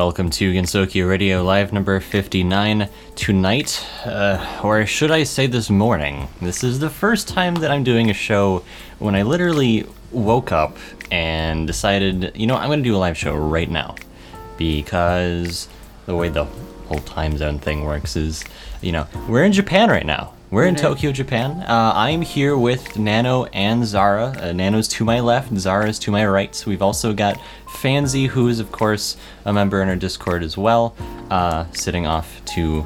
welcome to Gensokyo Radio Live number 59 tonight, uh, or should I say this morning. This is the first time that I'm doing a show when I literally woke up and decided, you know, I'm going to do a live show right now. Because the way the whole time zone thing works is, you know, we're in Japan right now. We're in Tokyo, Japan. Uh, I'm here with Nano and Zara. Uh, Nano's to my left, Zara's to my right. So we've also got Fancy, who is, of course, a member in our Discord as well, uh, sitting off to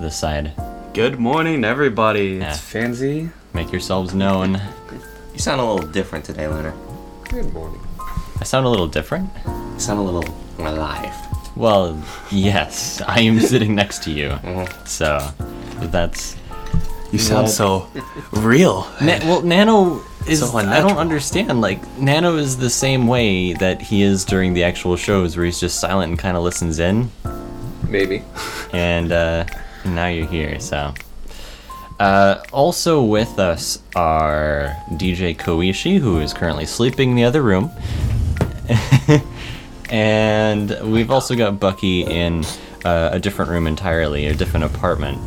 the side. Good morning, everybody. Yeah. It's Fancy. Make yourselves known. You sound a little different today, Leonard. Good morning. I sound a little different. You sound a little alive. Well, yes, I am sitting next to you. So that's. You sound so real. Na- well, Nano is. So I don't understand. Like, Nano is the same way that he is during the actual shows, where he's just silent and kind of listens in. Maybe. and uh, now you're here. So, uh, also with us are DJ Koishi, who is currently sleeping in the other room, and we've also got Bucky in uh, a different room entirely, a different apartment.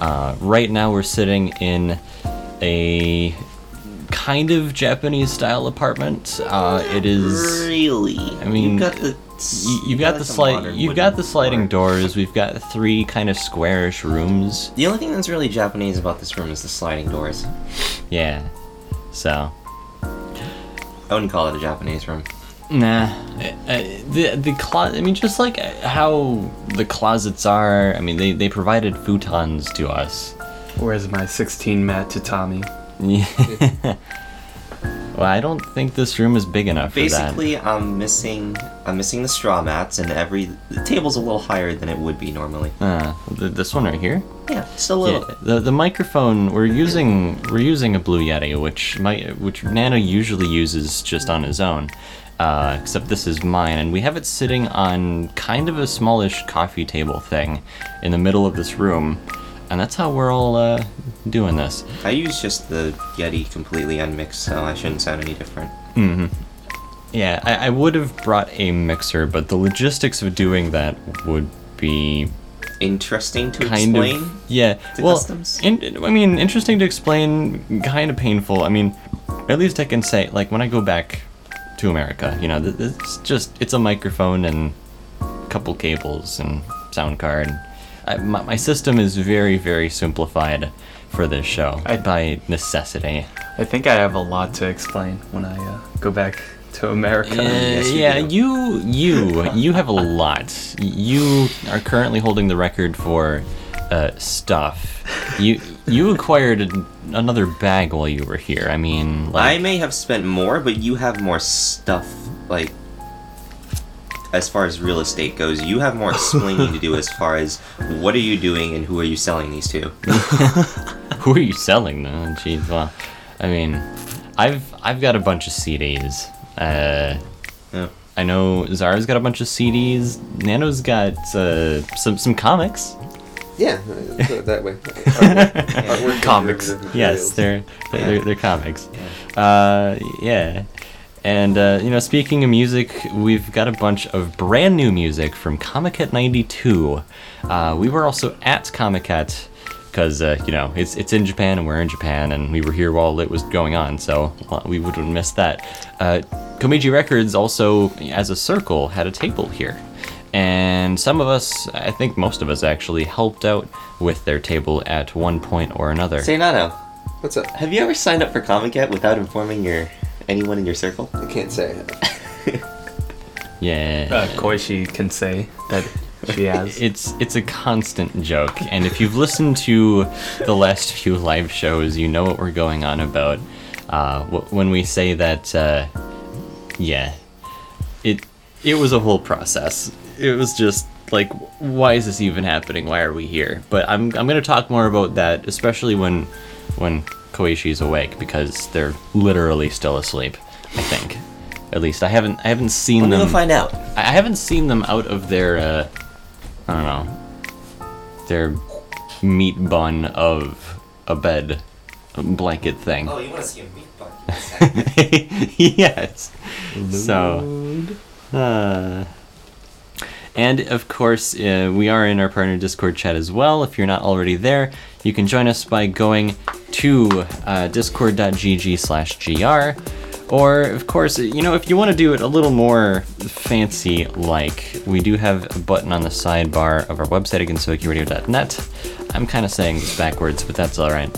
Uh, right now, we're sitting in a kind of Japanese style apartment. Uh, it is. Really? I mean, you got the. You, you've got the some slide. You've got the sliding doors. We've got three kind of squarish rooms. The only thing that's really Japanese about this room is the sliding doors. Yeah. So I wouldn't call it a Japanese room. Nah. Uh, uh, the the closet. I mean, just like how the closets are. I mean, they they provided futons to us. Where's my 16 mat tatami? Yeah. well, I don't think this room is big enough for that. Basically, I'm missing. I'm missing the straw mats, and every the table's a little higher than it would be normally. Uh, th- this one right here. Yeah, just a little. Yeah, the the microphone we're using we're using a Blue Yeti, which my which Nano usually uses just on his own. Uh, except this is mine, and we have it sitting on kind of a smallish coffee table thing in the middle of this room, and that's how we're all uh, doing this. I use just the Yeti completely unmixed, so I shouldn't sound any different. Mm-hmm. Yeah, I, I would have brought a mixer, but the logistics of doing that would be Interesting to kind explain. of yeah well in, i mean interesting to explain kind of painful i mean at least i can say like when i go back to america you know it's just it's a microphone and a couple cables and sound card I, my, my system is very very simplified for this show I- by necessity I think I have a lot to explain when I uh, go back to America. Uh, Yes, you yeah, do. you you you have a lot. You are currently holding the record for uh, stuff. You you acquired an, another bag while you were here. I mean, like, I may have spent more, but you have more stuff. Like, as far as real estate goes, you have more explaining to do as far as what are you doing and who are you selling these to. who are you selling though? Jeez, well, I mean, I've I've got a bunch of CDs. Uh, Yeah. I know Zara's got a bunch of CDs. Nano's got uh, some some comics. Yeah, uh, put it that way. Artwork, artwork Comics. Yes, they're they're, they're, they're comics. Uh, yeah. And uh, you know, speaking of music, we've got a bunch of brand new music from Comiket '92. Uh, we were also at Comiket because uh, you know it's it's in Japan and we're in Japan and we were here while it was going on, so we would have missed that. Uh, Komiji Records also, as a circle, had a table here. And some of us, I think most of us actually, helped out with their table at one point or another. Say Nano, What's up? have you ever signed up for Comiket without informing your anyone in your circle? I can't say. Yeah. Uh, Koishi can say that she has. it's it's a constant joke, and if you've listened to the last few live shows, you know what we're going on about. Uh, wh- when we say that, uh, yeah, it it was a whole process. It was just like, why is this even happening? Why are we here? But I'm I'm gonna talk more about that, especially when when Koishi's awake, because they're literally still asleep. I think. At least I haven't I haven't seen Let me them. go find out. I I haven't seen them out of their, uh, I don't know, their meat bun of a bed blanket thing. Oh, you want to see a meat bun? yes. So, uh, And of course, uh, we are in our partner Discord chat as well. If you're not already there, you can join us by going to uh, discord.gg slash gr. Or, of course, you know, if you want to do it a little more fancy like, we do have a button on the sidebar of our website, againstokiradio.net. I'm kind of saying this backwards, but that's alright.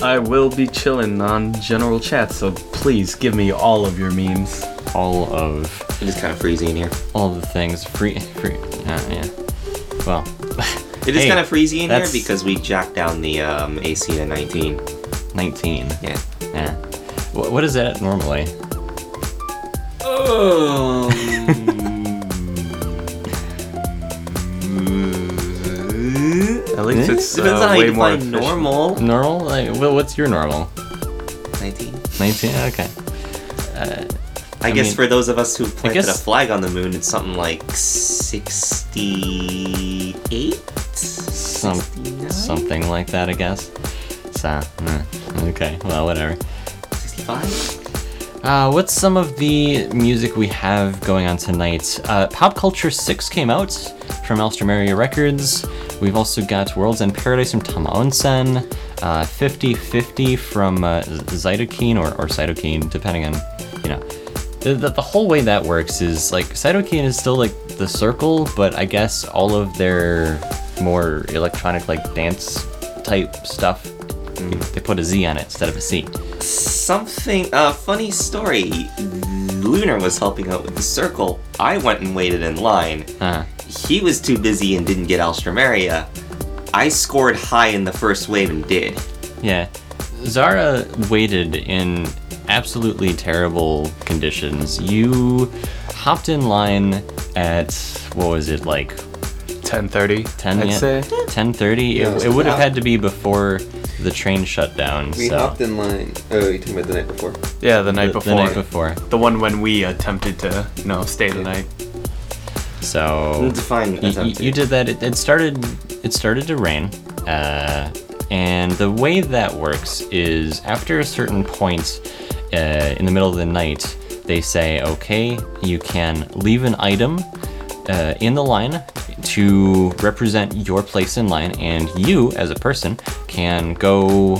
I will be chilling on general chat, so please give me all of your memes. All of It is kind of freezing in here. all the things free, free, uh, yeah. Well, It is Hey, kind of freezing in here because we jacked down the um, AC to 19. 19. Yeah. Yeah. Wh- What is that normally? At least it's Depends uh, on how way you more define efficient. normal. Normal? Like, well, what's your normal? 19. 19? Okay. I, I guess mean, for those of us who planted guess- a flag on the moon, it's something like 68? Some, 69? something like that, I guess. So, eh, okay, well, whatever. 65? Uh, what's some of the music we have going on tonight? Uh, Pop Culture 6 came out from Alstroemeria Records. We've also got World's End Paradise from Tama Onsen. Uh, 50-50 from uh, Zytokine or, or Cytokine, depending on, you know. The, the, the whole way that works is, like, Cytokine is still, like, the circle, but I guess all of their more electronic, like, dance type stuff, they put a Z on it instead of a C. Something, uh, funny story. Lunar was helping out with the circle. I went and waited in line. Uh, He was too busy and didn't get Alstroemeria. I scored high in the first wave and did. Yeah. Zara waited in absolutely terrible conditions. You hopped in line at what was it like 10:30. 10 I'd yet? say. 10:30? Yeah, it it would have had to be before the train shut down. We so hopped in line. Oh, you talking about the night before? Yeah, the night the, before. the night before. The one when we attempted to, you know, stay the night. So Define y- y- you did that. It, it started. It started to rain, uh, and the way that works is after a certain point uh, in the middle of the night, they say, "Okay, you can leave an item uh, in the line to represent your place in line, and you, as a person, can go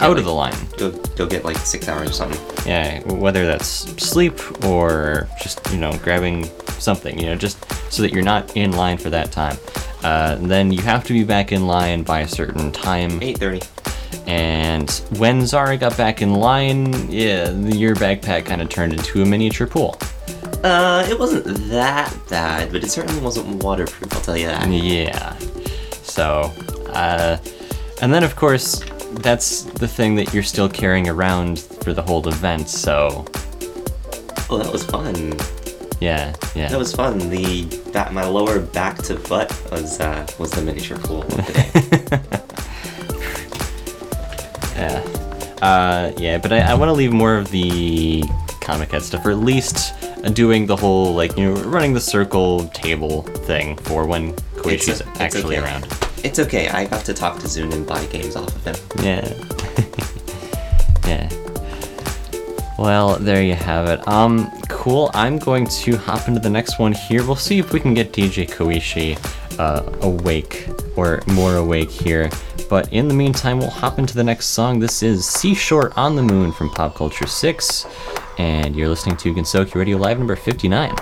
out of the line." Go, go get like six hours or something. Yeah, whether that's sleep or just, you know, grabbing something, you know, just so that you're not in line for that time. Uh, then you have to be back in line by a certain time. 8.30. And when Zara got back in line, yeah, your backpack kind of turned into a miniature pool. Uh, it wasn't that bad, but it certainly wasn't waterproof, I'll tell you that. Yeah. So, uh, and then of course, that's the thing that you're still carrying around for the whole event. So, Oh, that was fun. yeah, yeah. That was fun. The back, my lower back to butt was uh, was the miniature pool of the day. Yeah. Uh, yeah, but I, I want to leave more of the Comiket stuff, or at least uh, doing the whole, like, you know, running the circle table thing for when Koishi's a- actually okay. around. It's okay. I got to talk to Zune and buy games off of him. Yeah. yeah. Well, there you have it. Um, cool. I'm going to hop into the next one here. We'll see if we can get DJ Koishi uh, awake or more awake here. But in the meantime, we'll hop into the next song. This is Seashore on the Moon from Pop Culture 6. And you're listening to Gensokyo Radio Live number 59.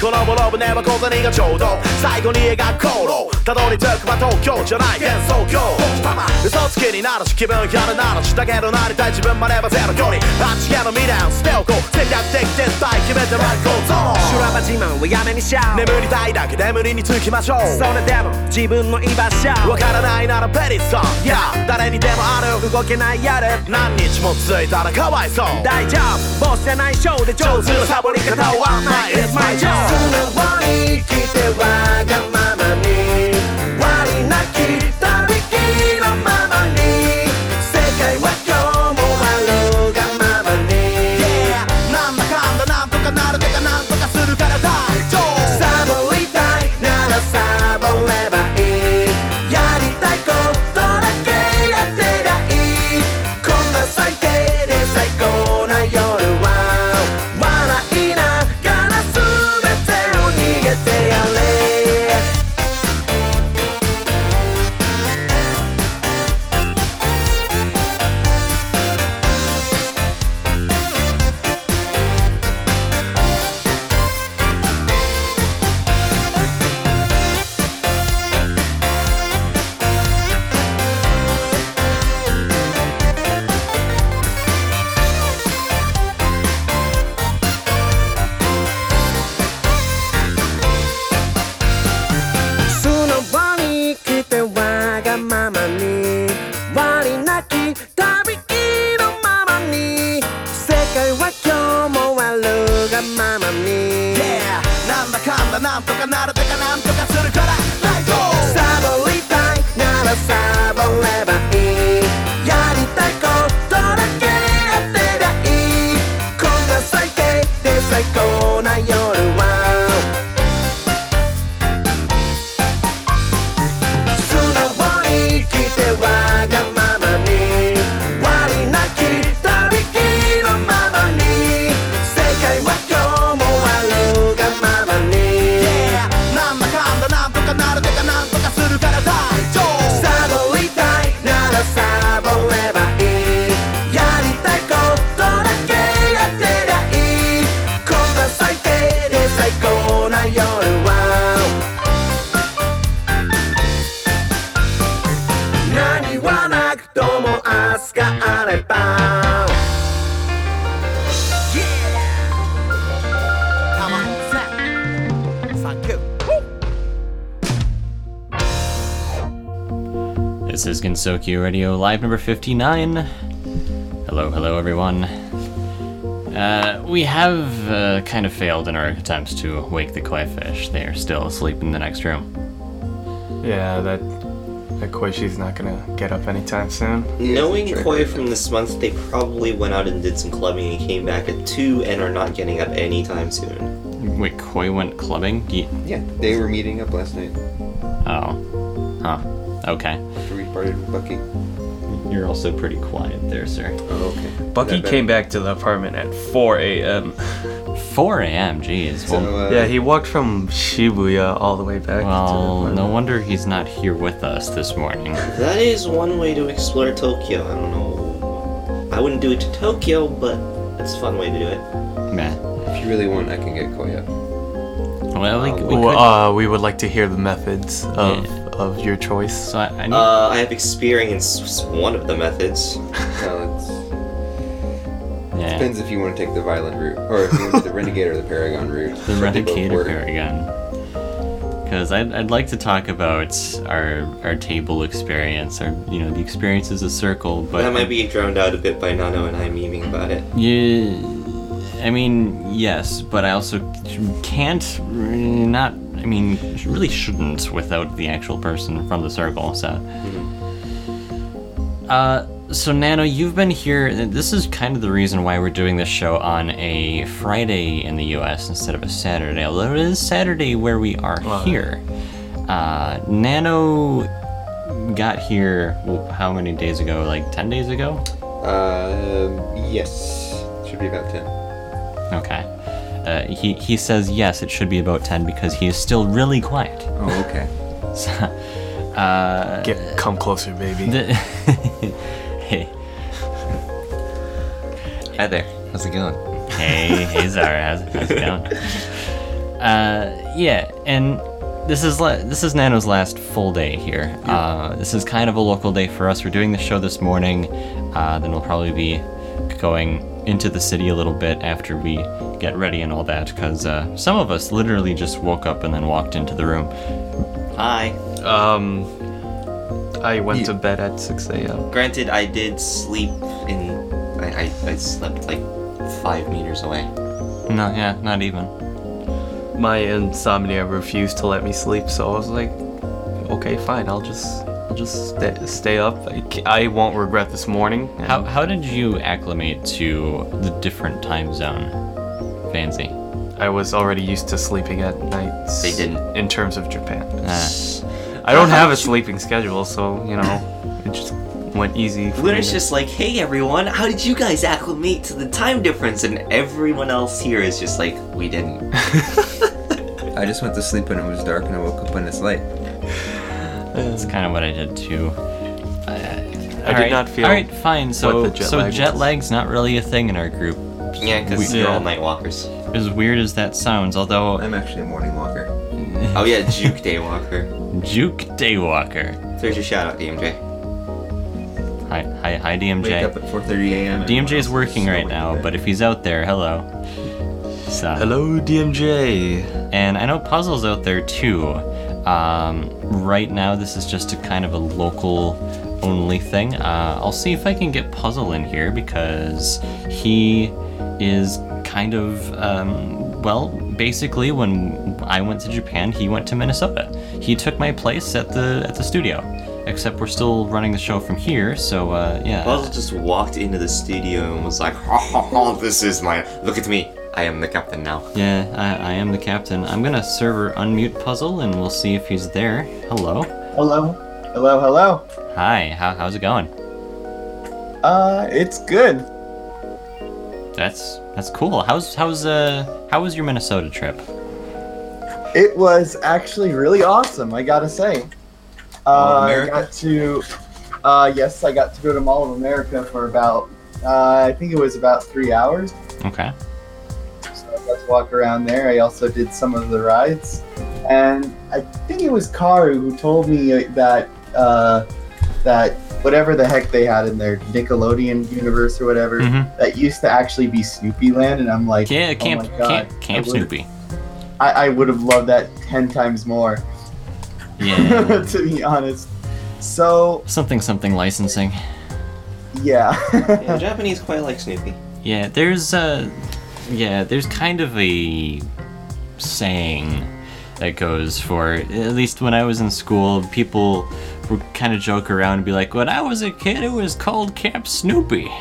够了もロブネ小銭がちょうど最後に描く航路たどり着くは東京じゃない幻想郷嘘つきになるし気分やるなるしだけどなりたい自分まではゼロ距離あっちへの未練捨ておこう戦略的天才決めてまいこうぞ修羅場自慢はやめにしちゃう眠りたいだけ眠りにつきましょうそれでも自分の居場所。わからないならペリッソン誰にでもある動けないやる何日も続いたらかわいそう。大丈夫。ボスじゃないショーで上手なサボり方はない my it's my job わりきてわがままに。割りなき Radio Live number 59. Hello, hello, everyone. Uh, we have uh, kind of failed in our attempts to wake the koi fish. They are still asleep in the next room. Yeah, that that Koishi's not gonna get up anytime soon. Knowing koi from this month, they probably went out and did some clubbing and came back at two and are not getting up anytime soon. Wait, koi went clubbing? Yeah, they were meeting up last night. Oh, huh? Okay after with Bucky. You're also pretty quiet there, sir. Oh, okay. Bucky came back to the apartment at 4 a.m. 4 a.m. Jeez. So, Well, uh, yeah, he walked from Shibuya all the way back. to well, no wonder he's not here with us this morning. That is one way to explore Tokyo. I don't know. I wouldn't do it to Tokyo, but it's a fun way to do it. Meh. if you really want, I can get Koi up. Well, we, we could. uh, we would like to hear the methods of, Yeah. Of your choice. so I, I need. Uh, I have experienced one of the methods. Well, it's, yeah. depends if you want to take the violent route, or if you want the Renegade or the Paragon route. The Renegade or. Paragon. Because I'd, I'd like to talk about our our table experience, or you know the experience as a circle, but that might be drowned out a bit by Nano and I memeing about it. Yeah, I mean yes, but I also can't not. I mean, really shouldn't without the actual person from the circle. So, uh, so Nano, you've been here. This is kind of the reason why we're doing this show on a Friday in the U.S. instead of a Saturday. Although it is Saturday where we are Wow. here. Uh, Nano got here how many days ago? Like ten days ago. Um, yes, should be about ten. Okay. Uh, he, he says yes, it should be about 10 because he is still really quiet. Oh, okay. So, uh, Get come closer, baby. the- hey, Hi there. How's it going? hey, hey, Zara, how's, how's it going? Uh, yeah, and this is la- this is Nano's last full day here. Uh, this is kind of a local day for us. We're doing the show this morning. Uh, then we'll probably be going into the city a little bit after we get ready and all that, because uh, some of us literally just woke up and then walked into the room. Hi. Um, I went Yeah. to bed at 6 a.m. Granted, I did sleep in. I, I, I slept like five meters away. No, yeah, not even. My insomnia refused to let me sleep, so I was like, okay, fine, I'll just, I'll just stay, stay up. I, I won't regret this morning. and- How, how did you acclimate to the different time zone, Fancy? I was already used to sleeping at nights. They didn't. In terms of Japan. Uh, I don't have a sleeping schedule, so, you know, it just went easy. For me just like, hey everyone, how did you guys acclimate to the time difference? And everyone else here is just like, we didn't. I just went to sleep when it was dark and I woke up when it's light. That's oh. kind of what I did too. I did not feel All right, fine. So, what the jet so lag jet was. lag's not really a thing in our group. Yeah, because We- you're Yeah. all night walkers. As weird as that sounds, although I'm actually a morning walker. Oh yeah, Juke Daywalker. Juke Day Daywalker. There's your shout out, DMJ. Hi, hi, hi, DMJ. Wake DMJ. up at 4:30 a.m. and DMJ's it's working right now, in but if he's out there, hello. So, Hello, DMJ. And I know Puzzle's out there too. Um, right now, this is just a kind of a local only thing. Uh, I'll see if I can get Puzzle in here because he is kind of, um, well, basically, when I went to Japan, he went to Minnesota. He took my place at the at the studio. Except we're still running the show from here, so uh, yeah. Puzzle just walked into the studio and was like, ha ha ha, this is my. Look at me. I am the captain now. Yeah, I, I am the captain. I'm gonna server unmute Puzzle, and we'll see if he's there. Hello. Hello, hello, hello. Hi. How, how's it going? Uh, it's good. That's that's cool. How's how's uh how was your Minnesota trip? It was actually really awesome. I gotta say. Uh, I got to. Uh, yes, I got to go to Mall of America for about. Uh, I think it was about three hours. Okay. So I got to walk around there. I also did some of the rides, and I think it was Karu who told me that uh, that whatever the heck they had in their Nickelodeon universe or whatever Mhm. that used to actually be Snoopy Land, and I'm like, Yeah, oh Camp my God, Camp Camp I Snoopy. I, I would have loved that ten times more, Yeah. to be honest. So something something licensing. yeah, Yeah, Japanese quite like Snoopy. Yeah, there's uh yeah, there's kind of a saying that goes for at least when I was in school, people we kind of joke around and be like, when I was a kid, it was called Camp Snoopy.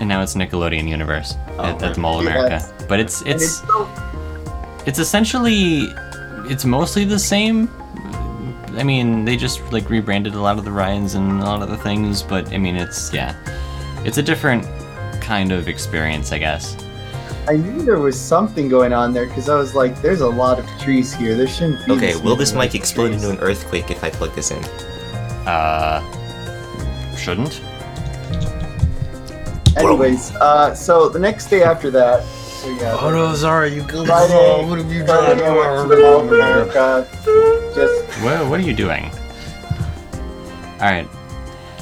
and now it's Nickelodeon Universe oh, at, at Mall of America. it's- But it's it's it's so it's essentially it's mostly the same. I mean, they just like rebranded a lot of the rides and a lot of the things, but I mean, it's yeah, it's a different kind of experience, I guess. I knew there was something going on there because I was like, "There's a lot of trees here. There shouldn't be." Okay, will this mic trees." explode into an earthquake if I plug this in? Uh, shouldn't. Anyways, uh, so the next day after that, so yeah, Oh no, Zara, you killed us Friday. What have you Friday I went to the Mall of America. Just What what are you doing? All right.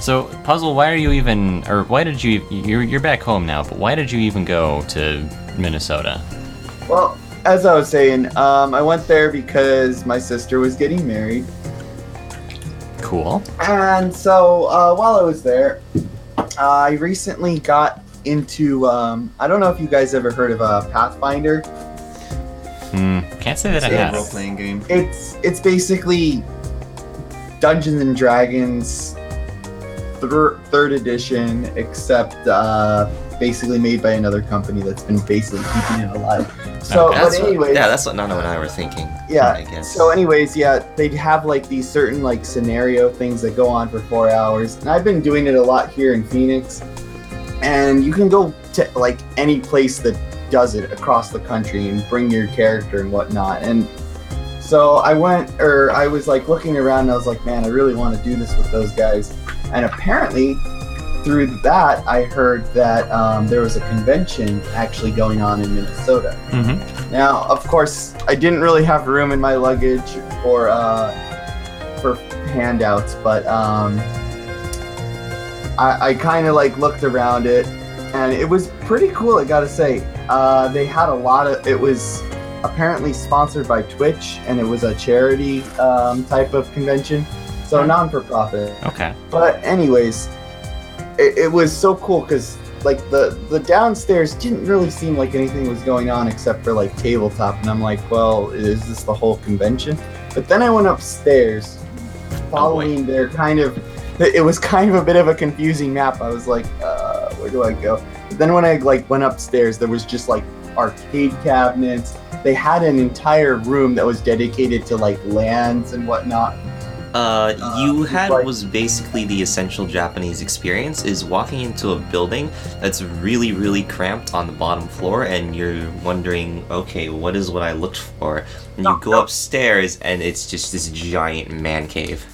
So, puzzle. Why are you even, or why did you? You're you're back home now, but why did you even go to Minnesota? well, as I was saying, um, I went there because my sister was getting married, Cool. and so uh, while I was there, I recently got into. Um, I don't know if you guys ever heard of uh, Pathfinder. Hmm. Can't say that I Yeah, have. role playing game. It's it's basically Dungeons and Dragons thir- third edition, except uh, basically made by another company that's been basically keeping it alive. So, Okay. but That's what, anyways, yeah, that's what Nano and I were thinking. yeah. I guess. So, anyways, yeah, they'd have like these certain like scenario things that go on for four hours, and I've been doing it a lot here in Phoenix. And you can go to like any place that does it across the country and bring your character and whatnot. And so I went, or I was like looking around, and I was like, man, I really want to do this with those guys. And apparently, through that, I heard that um, there was a convention actually going on in Minnesota. Mm-hmm. Now, of course, I didn't really have room in my luggage for uh, for handouts, but um, I, I kind of like looked around it, and it was pretty cool. I gotta say, uh, they had a lot of. It was apparently sponsored by Twitch, and it was a charity um, type of convention, so non for profit. Okay. But anyways, it, it was so cool because like the the downstairs didn't really seem like anything was going on except for like tabletop, and I'm like, well, is this the whole convention? But then I went upstairs, following their kind of. It was kind of a bit of a confusing map. I was like, uh, where do I go? But then when I like went upstairs, there was just like arcade cabinets. They had an entire room that was dedicated to like lands and whatnot. Uh, you Uh, had like- was basically the essential Japanese experience is walking into a building that's really, really cramped on the bottom floor, and you're wondering, okay, what is what I looked for? And you No, go no. upstairs, and it's just this giant man cave.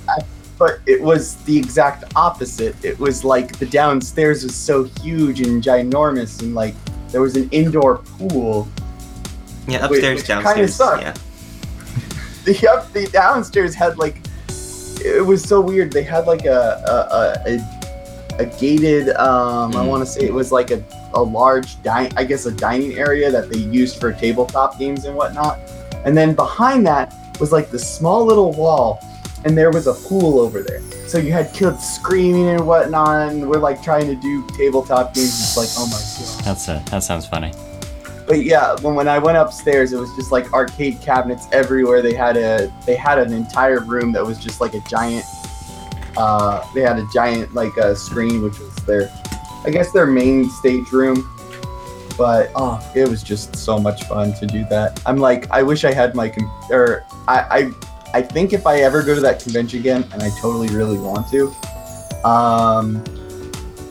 but it was the exact opposite. It was like the downstairs was so huge and ginormous, and like there was an indoor pool. Yeah, upstairs, which kinda downstairs. sucked. Yeah. The up the downstairs had like it was so weird. They had like a a, a, a, gated. Um, I Mhm. want to say it was like a a large dine. I guess a dining area that they used for tabletop games and whatnot. And then behind that was like the small little wall, and there was a pool over there. So you had kids screaming and whatnot, and we're like trying to do tabletop games. It's like, oh my god. That's a, that sounds funny. But yeah, when, when I went upstairs, it was just like arcade cabinets everywhere. They had a they had an entire room that was just like a giant. Uh, they had a giant like a screen, which was their, I guess their main stage room. But oh, it was just so much fun to do that. I'm like, I wish I had my com- or I I I think if I ever go to that convention again, and I totally really want to, um,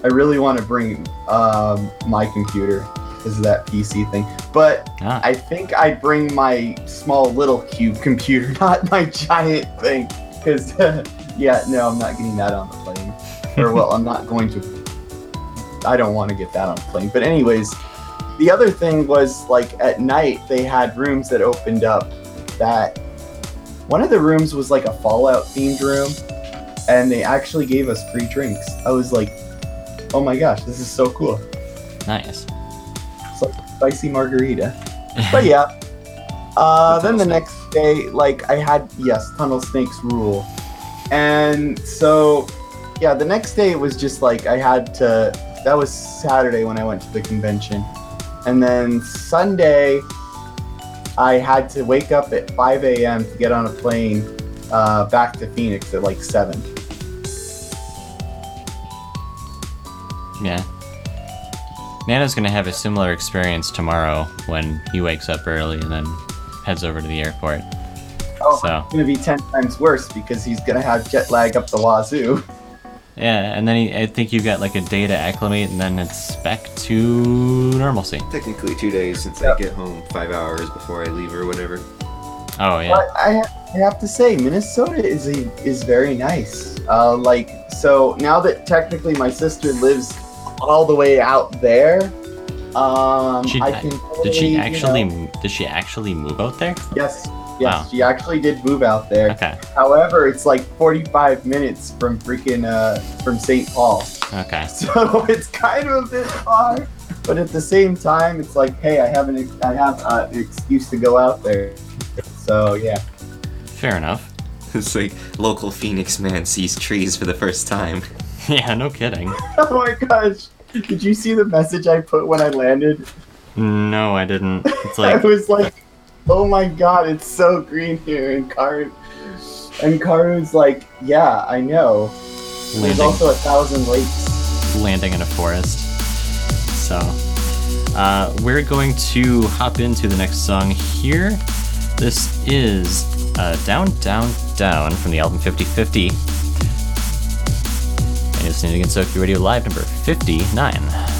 I really want to bring um my computer because of that PC thing. But Ah. I think I'd bring my small little cube computer, not my giant thing. Because, yeah, no, I'm not getting that on the plane. Or, well, I'm not going to. I don't want to get that on the plane. But, anyways, the other thing was like at night, they had rooms that opened up that one of the rooms was like a Fallout themed room. And they actually gave us free drinks. I was like, oh my gosh, this is so cool. Nice. Spicy margarita. But yeah. Uh, then the next day, like I had yes, tunnel snakes rule, and so yeah, the next day it was just like I had to. That was Saturday when I went to the convention, and then Sunday I had to wake up at 5 a.m. to get on a plane uh, back to Phoenix at like seven. Yeah. Nana's gonna have a similar experience tomorrow when he wakes up early and then heads over to the airport. Oh, So- it's gonna be ten times worse because he's gonna have jet lag up the wazoo. Yeah, and then he, I think you got like a day to acclimate, and then it's back to normalcy. Technically two days since Yep. I get home, five hours before I leave or whatever. Oh yeah. But I, I have to say, Minnesota is a, is very nice. Uh, like so now that technically my sister lives all the way out there, um, She- I can. Did totally, she you actually? know- Did she actually move out there? yes, yes, Wow. she actually did move out there. Okay. However, it's like 45 minutes from freaking uh from St. Paul, Okay. so it's kind of a bit far. But at the same time, it's like, hey, I have an I have uh, an excuse to go out there. So yeah. Fair enough. It's like local Phoenix man sees trees for the first time. Yeah. No kidding. Oh my gosh. Did you see the message I put when I landed? No, I didn't. It's I like was like, oh my god, it's so green here. And Karu, and Karu's like, yeah, I know. There's also a thousand lakes. landing in a forest. So, uh, we're going to hop into the next song here. This is uh, Down, Down, Down from the album 5050. You're listening to Gensokyo Radio Live number 59.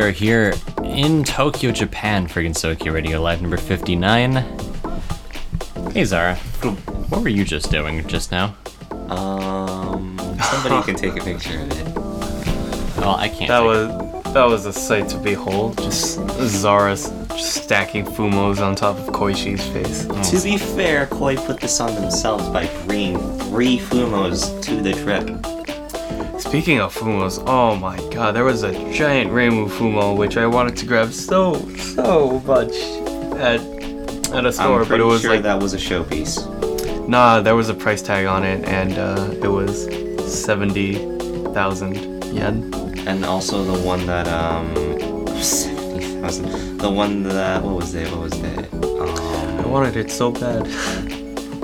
Are here in Tokyo, Japan for Gensokyo Radio Live number 59. Hey Zara, what were you just doing just now? Um, somebody can take a picture of it. Well, I can't. That take- was that was a sight to behold. Just Zara's just stacking fumos on top of Koishi's face. To be fair, Koi put this on themselves by bringing three Fumos to the trip. Speaking of fumos, oh my god, there was a giant Reimu fumo which I wanted to grab so so much at at a store, but it was sure like that was a showpiece. nah, there was a price tag on it, and uh, it was seventy thousand yen. And also the one that, um, 70,000. The one that, what was it, what was it? I Um, wanted it so bad.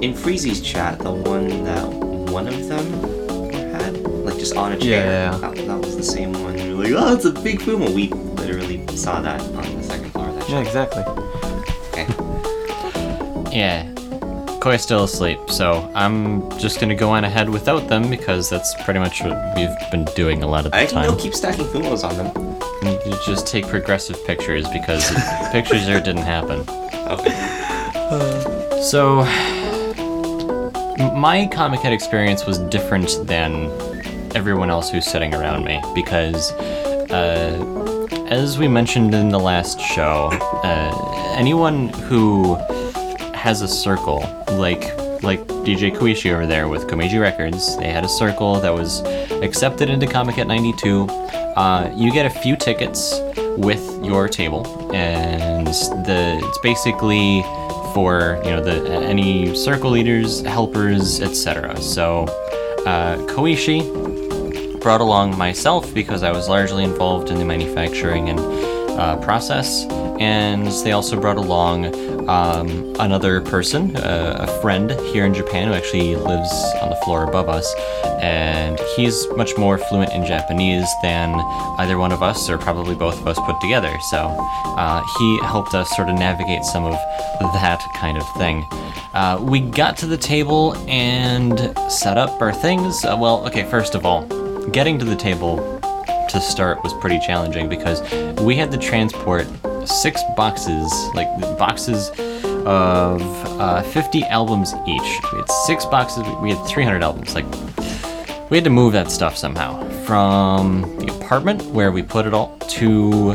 in Freezy's chat, the one that one of them like just on a chair. Yeah. yeah. That, that was the same one. We were like, oh, it's a big Fumo. We literally saw that on the second floor of that Yeah, shop. exactly. Okay. Yeah. Koi's still asleep, so I'm just gonna go on ahead without them because that's pretty much what we've been doing a lot of the I can time. go keep stacking Fumos on them. You just take progressive pictures because pictures there didn't happen. Okay. So, my Comiket experience was different than everyone else who's sitting around me because, uh, as we mentioned in the last show, uh, anyone who has a circle, like like DJ Koishi over there with Komeiji Records, they had a circle that was accepted into Comiket 92. Uh, you get a few tickets with your table, and the it's basically for you know the any circle leaders, helpers, etc. So uh, Koishi brought along myself because I was largely involved in the manufacturing and uh, process, and they also brought along um, another person, uh, a friend here in Japan who actually lives on the floor above us, and he's much more fluent in Japanese than either one of us or probably both of us put together. So uh, he helped us sort of navigate some of that kind of thing. Uh, we got to the table and set up our things. Uh, well, okay, first of all, getting to the table to start was pretty challenging because we had to transport six boxes, like boxes of uh, 50 albums each. We had six boxes, we had 300 albums. Like, we had to move that stuff somehow from the apartment where we put it all to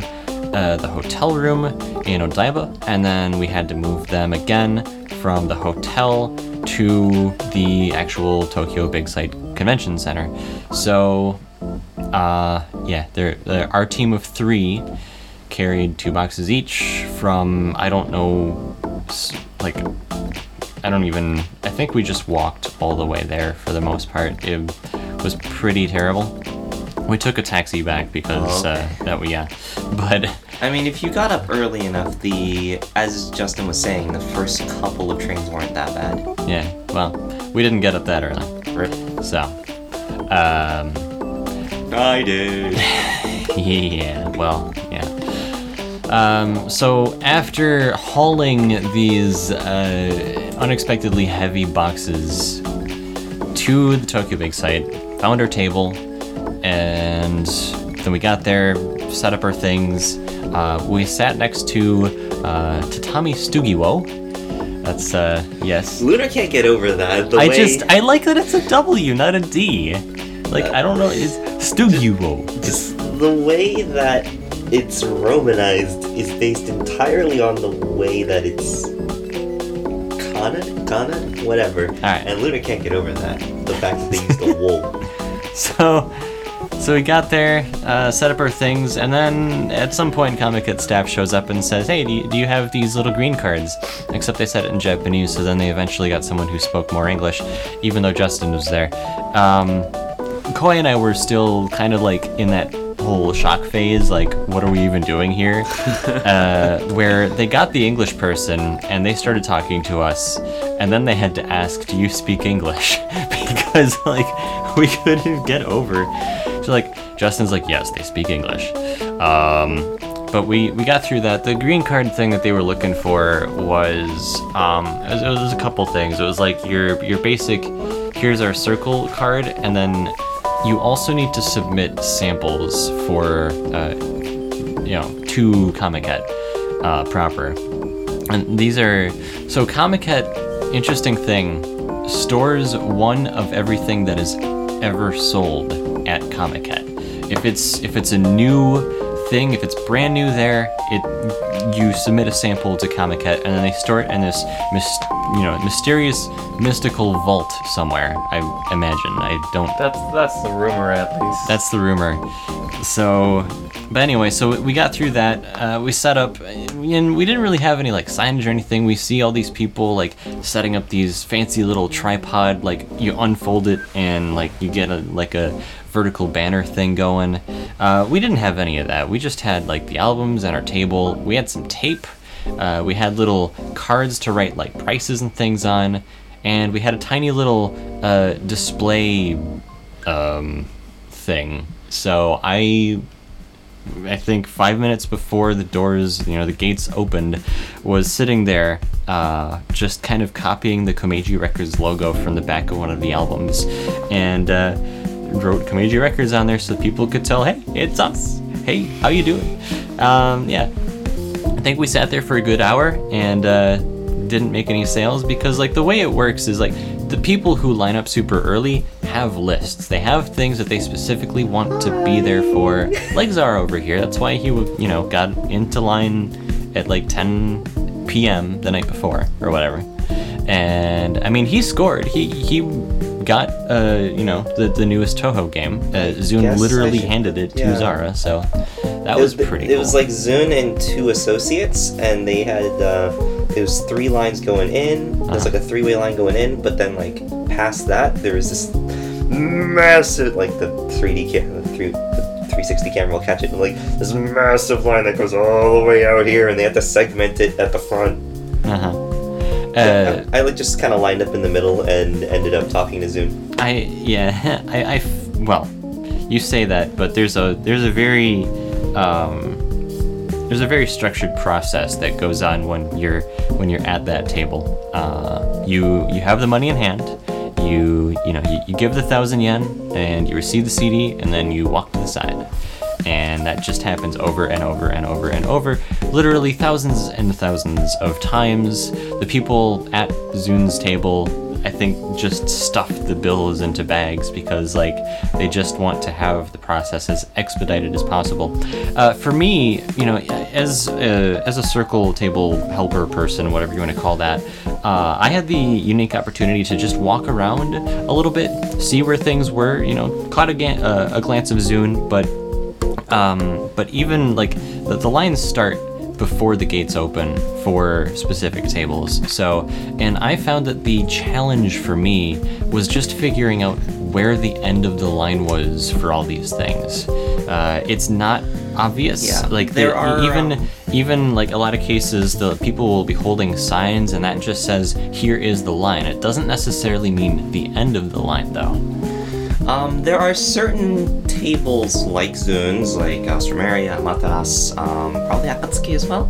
uh, the hotel room in Odaiba, and then we had to move them again from the hotel to the actual Tokyo Big Sight Convention Center. So, uh, yeah, there, there, our team of three carried two boxes each from I don't know, like I don't even. I think we just walked all the way there for the most part. It was pretty terrible. We took a taxi back because Oh, uh, that we yeah, but I mean, if you got up early enough, the as Justin was saying, the first couple of trains weren't that bad. yeah. Well, we didn't get up that early, Right. so um, I did. yeah. Well, yeah. Um, so after hauling these uh, unexpectedly heavy boxes to the Tokyo Big Sight, found our table, and then we got there, set up our things. Uh, we sat next to uh, Tatami Stugiwo. That's uh, yes. Luna can't get over that. The I way, just I like that it's a W, not a D. Like I don't know, it's Stugiwo. just the way that it's romanized is based entirely on the way that it's Kana, Kana, whatever. Alright. And Luna can't get over that. The fact that they used the wool. So, so we got there, uh, set up our things, and then at some point, Comiket staff shows up and says, "Hey, do you, do you have these little green cards?" Except they said it in Japanese, so then they eventually got someone who spoke more English, even though Justin was there. Um, Koi and I were still kind of like in that whole shock phase, like, what are we even doing here? uh, where they got the English person and they started talking to us, and then they had to ask, "Do you speak English?" because like we couldn't get over. So like Justin's like, "Yes, they speak English." Um, but we we got through that. The green card thing that they were looking for was um, it was, it was a couple things. It was like your your basic, here's our circle card, and then you also need to submit samples for uh, you know to Comiket uh, proper. And these are so Comiket. Interesting thing, stores one of everything that is ever sold at Comiket. If it's if it's a new thing, if it's brand new there, it you submit a sample to Comiket and then they store it in this mis- you know mysterious mystical vault somewhere. I imagine. I don't That's that's the rumor at least. that's the rumor. So, but anyway, so we got through that. Uh, we set up, and we didn't really have any like signage or anything. We see all these people like setting up these fancy little tripod. Like you unfold it, and like you get a like a vertical banner thing going. Uh, we didn't have any of that. We just had like the albums and our table. We had some tape. Uh, we had little cards to write like prices and things on, and we had a tiny little uh, display um, thing. So I, I think five minutes before the doors, you know, the gates opened, was sitting there, uh, just kind of copying the Komeiji Records logo from the back of one of the albums, and uh, wrote Komeiji Records on there so people could tell, hey, it's us. Hey, how you doing? Um, yeah. I think we sat there for a good hour and uh, didn't make any sales because like the way it works is like the people who line up super early have lists. They have things that they specifically want to be there for. Like Zara over here. That's why he you know got into line at like 10 p.m. the night before or whatever. And I mean he scored. He he got uh you know the the newest Toho game. Uh, ZUN literally handed it to yeah. Zara. So that it was, was, pretty. It was like ZUN and two associates, and they had uh, it was three lines going in. There's Uh-huh. like a three-way line going in, but then like past that, there was this massive like the 3D camera, the, the 360 camera will catch it. And, Like this massive line that goes all the way out here, and they have to segment it at the front. uh-huh. Uh, I, I like just kind of lined up in the middle and ended up talking to ZUN. I yeah I, I well you say that but there's a there's a very um, there's a very structured process that goes on when you're when you're at that table. Uh, you you have the money in hand. You you know you, you give the thousand yen and you receive the CD and then you walk to the side. And that just happens over and over and over and over literally thousands and thousands of times. The people at ZUN's table I think just stuff the bills into bags because like they just want to have the process as expedited as possible. Uh, for me, you know, as a, as a circle table helper person, whatever you want to call that, uh, I had the unique opportunity to just walk around a little bit, see where things were. You know, caught a, uh, a glance of ZUN, but um, but even like the, the lines start before the gates open for specific tables. So, and I found that the challenge for me was just figuring out where the end of the line was for all these things. Uh, it's not obvious. Yeah, like there the- are, even um, even like a lot of cases, the people will be holding signs, and that just says here is the line. It doesn't necessarily mean the end of the line, though. Um, there are certain tables like ZUN's, like Alstroemeria, Mataras, um, probably Akatsuki as well,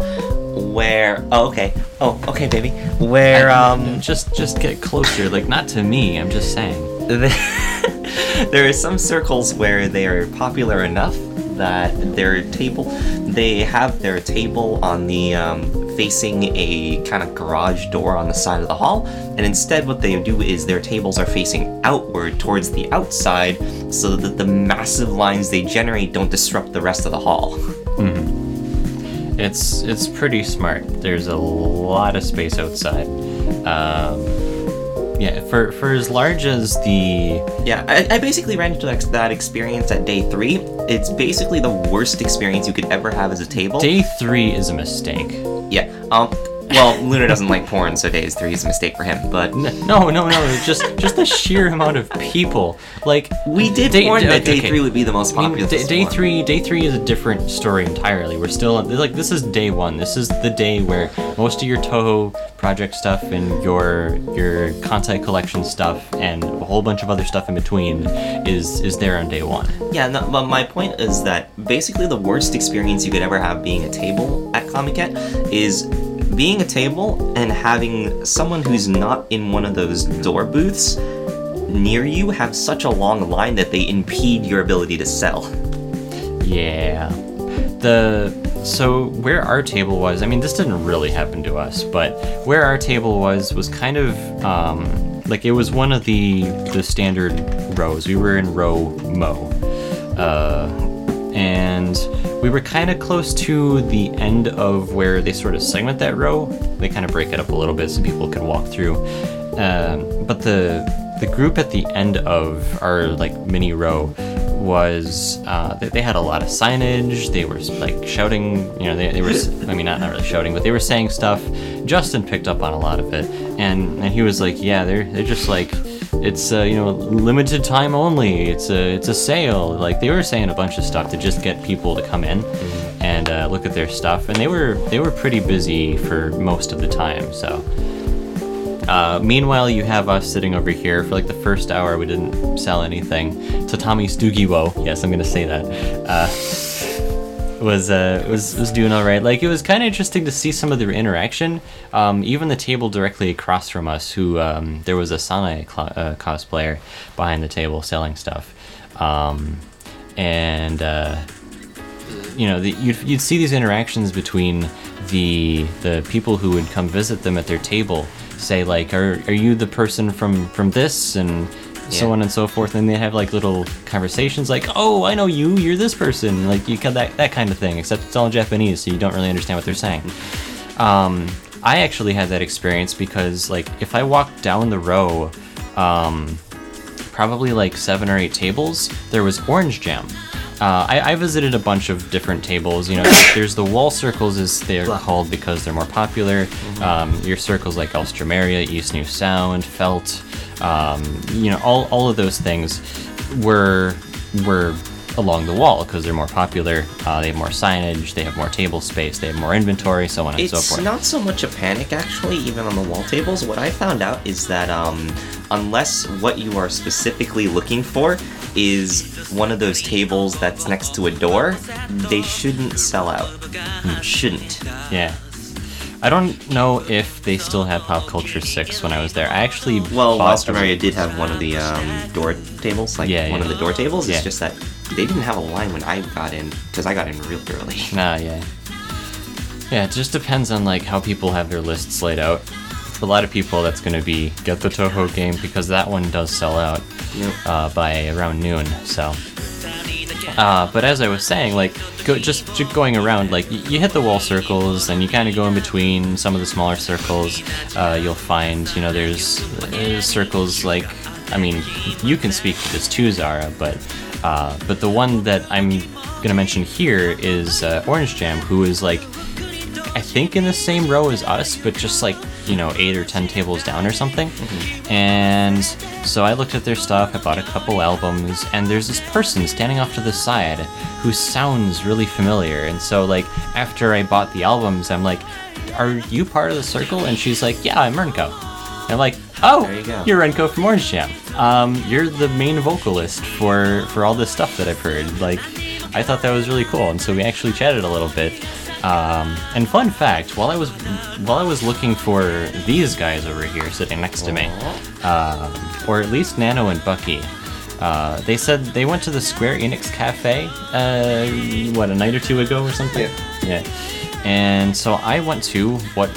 where oh okay, oh okay baby, where um just just get closer. Like not to me. I'm just saying. there are some circles where they are popular enough that their table they have their table on the um, facing a kind of garage door on the side of the hall and instead what they do is their tables are facing outward towards the outside so that the massive lines they generate don't disrupt the rest of the hall It's it's pretty smart. There's a lot of space outside. Um, yeah, for for as large as the Yeah, I, I basically ran into that, that experience at day three. It's basically the worst experience you could ever have as a table. day three is a mistake. yeah. Um. Well, Luna doesn't like porn, so days three is a mistake for him. But No, no, no. Just just the sheer amount of people. Like we did Day- warn day- that day okay. three would be the most I mean, popular. day, day three, day three is a different story entirely. We're still like this is day one. This is the day where most of your Toho project stuff and your your content collection stuff and a whole bunch of other stuff in between is is there on day one. Yeah, no, but my point is that basically the worst experience you could ever have being a table at Comiket is being a table and having someone who's not in one of those door booths near you have such a long line that they impede your ability to sell. Yeah. The so where our table was, I mean, this didn't really happen to us, but where our table was was kind of um, like it was one of the the standard rows. We were in row Mo, uh, and we were kind of close to the end of where they sort of segment that row. They kind of break it up a little bit so people could walk through. Um, but the the group at the end of our like mini row was uh, they, they had a lot of signage. They were like shouting, you know, they, they were, I mean, not, not really shouting, but they were saying stuff. Justin picked up on a lot of it, and and he was like, yeah, they're they're just like, it's uh, you know limited time only. It's a it's a sale. Like they were saying a bunch of stuff to just get people to come in and uh, look at their stuff, and they were they were pretty busy for most of the time. So. Uh, meanwhile, you have us sitting over here for like the first hour. We didn't sell anything. Tatami Stugiwo, yes, I'm gonna say that. Was uh, was was doing all right. Like it was kind of interesting to see some of their interaction. Um, even the table directly across from us, who um, there was a Sanae cl- uh, cosplayer behind the table selling stuff, um, and. Uh, you know, the, you'd, you'd see these interactions between the the people who would come visit them at their table, say like, "Are are you the person from from this?" and so on and so forth, and they have like little conversations, like, "Oh, I know you. You're this person." Like you that that kind of thing. Except it's all in Japanese, so you don't really understand what they're saying. Um, I actually had that experience because like if I walked down the row, um, probably like seven or eight tables, there was orange jam. Uh, I, I visited a bunch of different tables. You know, there's the wall circles, as they're called because they're more popular. Um, your circles like Alstroemeria, East New Sound, Felt, um, you know, all, all of those things were were along the wall because they're more popular. Uh, they have more signage, they have more table space, they have more inventory, so on and so forth. It's not so much a panic, actually, even on the wall tables. What I found out is that um, unless what you are specifically looking for is one of those tables that's next to a door, they shouldn't sell out. Shouldn't. Yeah. I don't know if they still had Pop Culture 6 when I was there. I actually Well, Maria did have one of the um, door tables, like Yeah, one yeah. of the door tables. Yeah. It's just that they didn't have a line when I got in, because I got in real early. Nah, yeah. Yeah, it just depends on like how people have their lists laid out. For a lot of people, that's going to be get the Toho game because that one does sell out Yep. uh, by around noon. So, uh, but as I was saying, like go, just, just going around, like y- you hit the wall circles and you kind of go in between some of the smaller circles. Uh, you'll find, you know, there's, there's circles like, I mean, you can speak to this too, Zara, but uh, but the one that I'm gonna mention here is uh, Orange Jam, who is like I think in the same row as us, but just like, you know, eight or ten tables down or something. And so I looked at their stuff, I bought a couple albums, and there's this person standing off to the side who sounds really familiar. And so, like, after I bought the albums, I'm like, Are you part of the circle? And she's like, Yeah, I'm Renko. And I'm like, Oh, There you go. you're Renko from Orange Jam. Um, you're the main vocalist for for all this stuff that I've heard. Like, I thought that was really cool, and so we actually chatted a little bit. Um, and fun fact, while I was while I was looking for these guys over here sitting next to me, um, or at least Nano and Bucky, uh, they said they went to the Square Enix cafe, uh, what a night or two ago or something. Yeah. Yeah. And so I went to what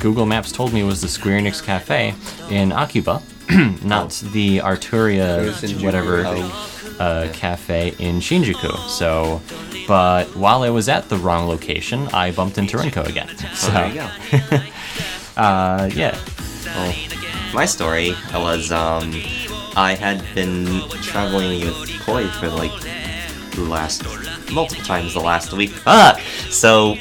Google Maps told me was the Square Enix cafe in Akiba, not the Artnia whatever Shinjuku. uh, cafe in Shinjuku. So, but while I was at the wrong location, I bumped into Renko again. So, there you go. uh, yeah. Well, my story was um, I had been traveling with Koi for like the last multiple times the last week. Ah, so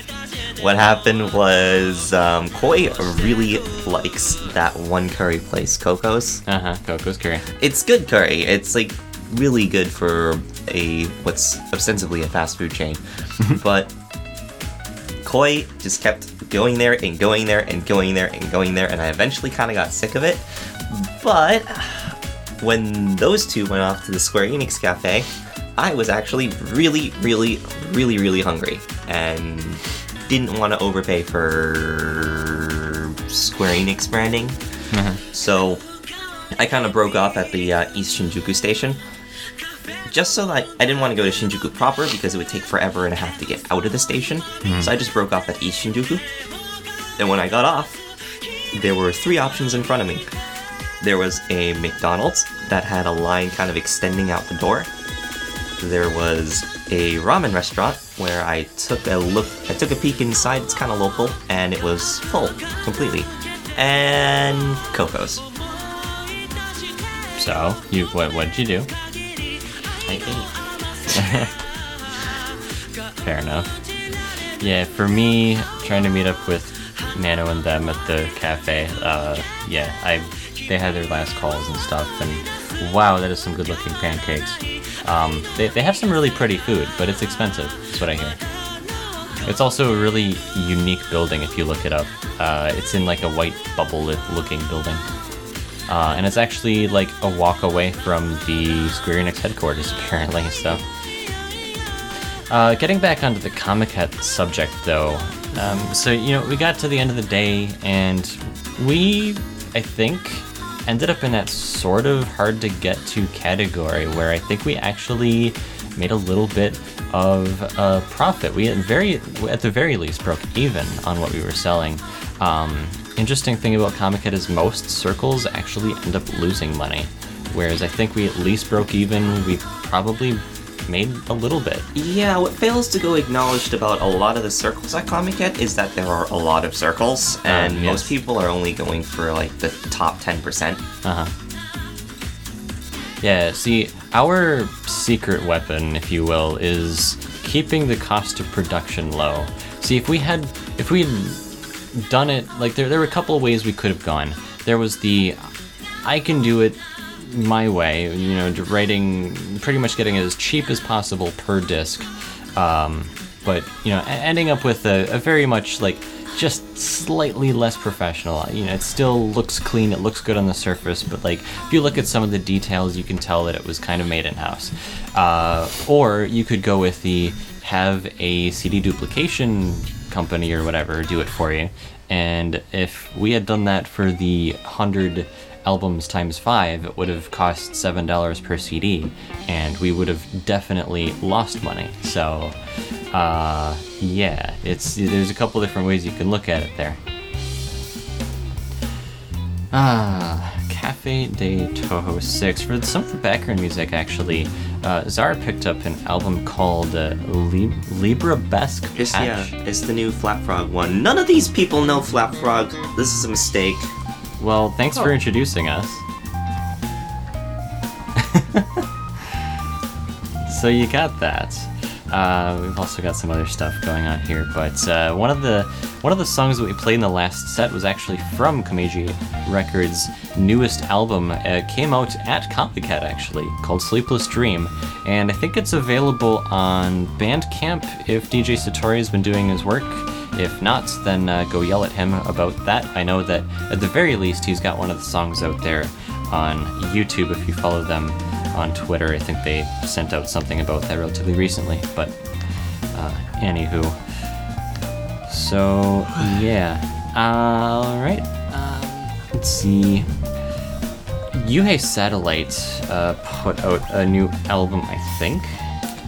what happened was um, Koi really likes that one curry place, Coco's. Uh huh. Coco's curry. It's good curry. It's like really good for a what's ostensibly a fast food chain, but Koi just kept going there and going there and going there and going there, and I eventually kind of got sick of it. But when those two went off to the Square Enix cafe, I was actually really, really, really, really hungry and didn't want to overpay for Square Enix branding. So I kind of broke off at the uh, East Shinjuku station. Just so that I didn't want to go to Shinjuku proper because it would take forever and a half to get out of the station. Hmm. So I just broke off at East Shinjuku. And when I got off, there were three options in front of me. There was a McDonald's that had a line kind of extending out the door. There was a ramen restaurant where I took a look, I took a peek inside. It's kind of local, and it was full completely. And Coco's. So, you what what did you do? Fair enough. Yeah, for me, trying to meet up with Nano and them at the cafe. Uh, yeah, I they had their last calls and stuff, and wow, that is some good-looking pancakes. Um, they they have some really pretty food, but it's expensive. That's what I hear. It's also a really unique building if you look it up. Uh, it's in like a white bubble-looking building. Uh, and it's actually like a walk away from the Square Enix headquarters, apparently. So, uh, getting back onto the Comiket subject, though. Um, so you know, we got to the end of the day, and we, I think, ended up in that sort of hard to get to category where I think we actually made a little bit of a profit. We at very, at the very least, broke even on what we were selling. Um, interesting thing about Comiket is most circles actually end up losing money, whereas I think we at least broke even. We probably made a little bit. Yeah, what fails to go acknowledged about a lot of the circles at Comiket is that there are a lot of circles, and yes. most people are only going for like the top 10%. Uh huh. Yeah, see, our secret weapon, if you will, is keeping the cost of production low. See, if we had, if we had done it, like there, there were a couple of ways we could have gone. There was the, I can do it my way, you know, writing, pretty much getting it as cheap as possible per disc, um, but you know, ending up with a, a very much like just slightly less professional. You know, it still looks clean, it looks good on the surface, but like if you look at some of the details, you can tell that it was kind of made in house. Uh, or you could go with the have a CD duplication company or whatever do it for you. And if we had done that for the 100 albums times five, it would have cost $7 per CD, and we would have definitely lost money. So, uh, yeah, it's there's a couple different ways you can look at it there. Ah, Cafe de Touhou 6. For some of the background music, actually, uh, Zara picked up an album called uh, Lib- Librabesque It's, yeah, it's the new Flap Frog one. None of these people know Flap Frog. This is a mistake. Well, thanks for introducing us. so you got that. Uh, we've also got some other stuff going on here, but uh, one of the one of the songs that we played in the last set was actually from Komeiji Records' newest album. It came out at Comiket actually, called "Sleepless Dream," and I think it's available on Bandcamp if DJ Satori has been doing his work. If not, then uh, go yell at him about that. I know that at the very least he's got one of the songs out there on YouTube if you follow them on Twitter. I think they sent out something about that relatively recently. But uh, anywho, so yeah, all right. Um, let's see. Yuhei Satellite uh, put out a new album, I think.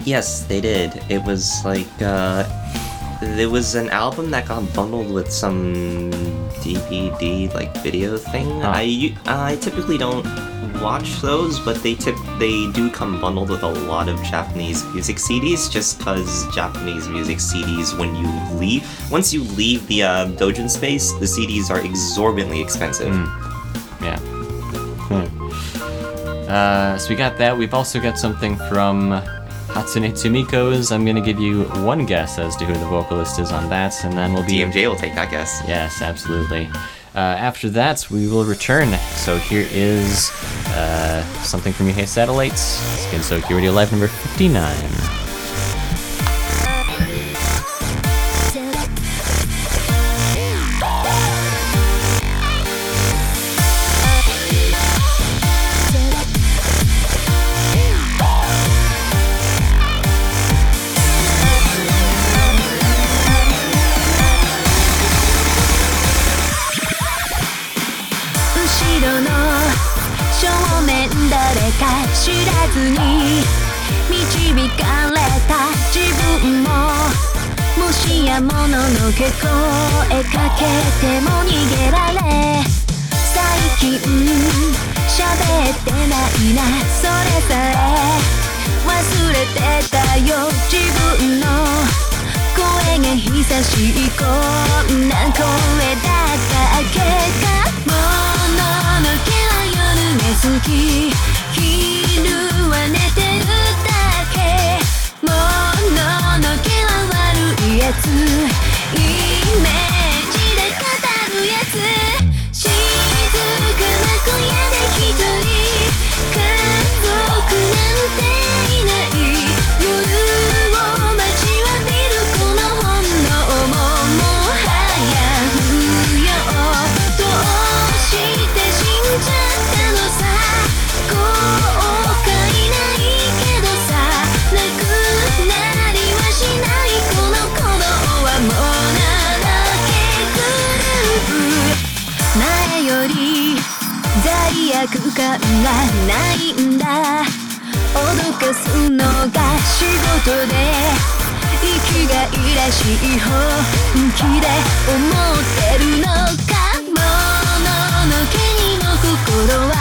Yes, they did. It was like, uh, there was an album that got bundled with some DVD like video thing. Huh. I I typically don't watch those, but they tip they do come bundled with a lot of Japanese music CDs. Just because Japanese music CDs, when you leave, once you leave the uh, Dojin space, the CDs are exorbitantly expensive. Yeah. Hmm. Uh, so we got that. We've also got something from Hatsunetsumiko's. I'm gonna give you one guess as to who the vocalist is on that, and then we'll be DMJ will take that guess. Yes, absolutely. Uh, after that, we will return. So here is uh, something from Yuhei Satellites. Gensokyo Radio Live number 59. ずに導かれた自分ももしやもののけ声かけても逃げられ最近喋ってないなそれさえ忘れてたよ自分の。声が久しいこんな声だったっけかもののけは夜が好き。は寝てるだけもののけは悪いやつイメージで語るやつ静かな小屋で一人家族なんて感がないんだ。脅かすのが仕事で生きがいらしい本気で思ってるのか。もののけにも心は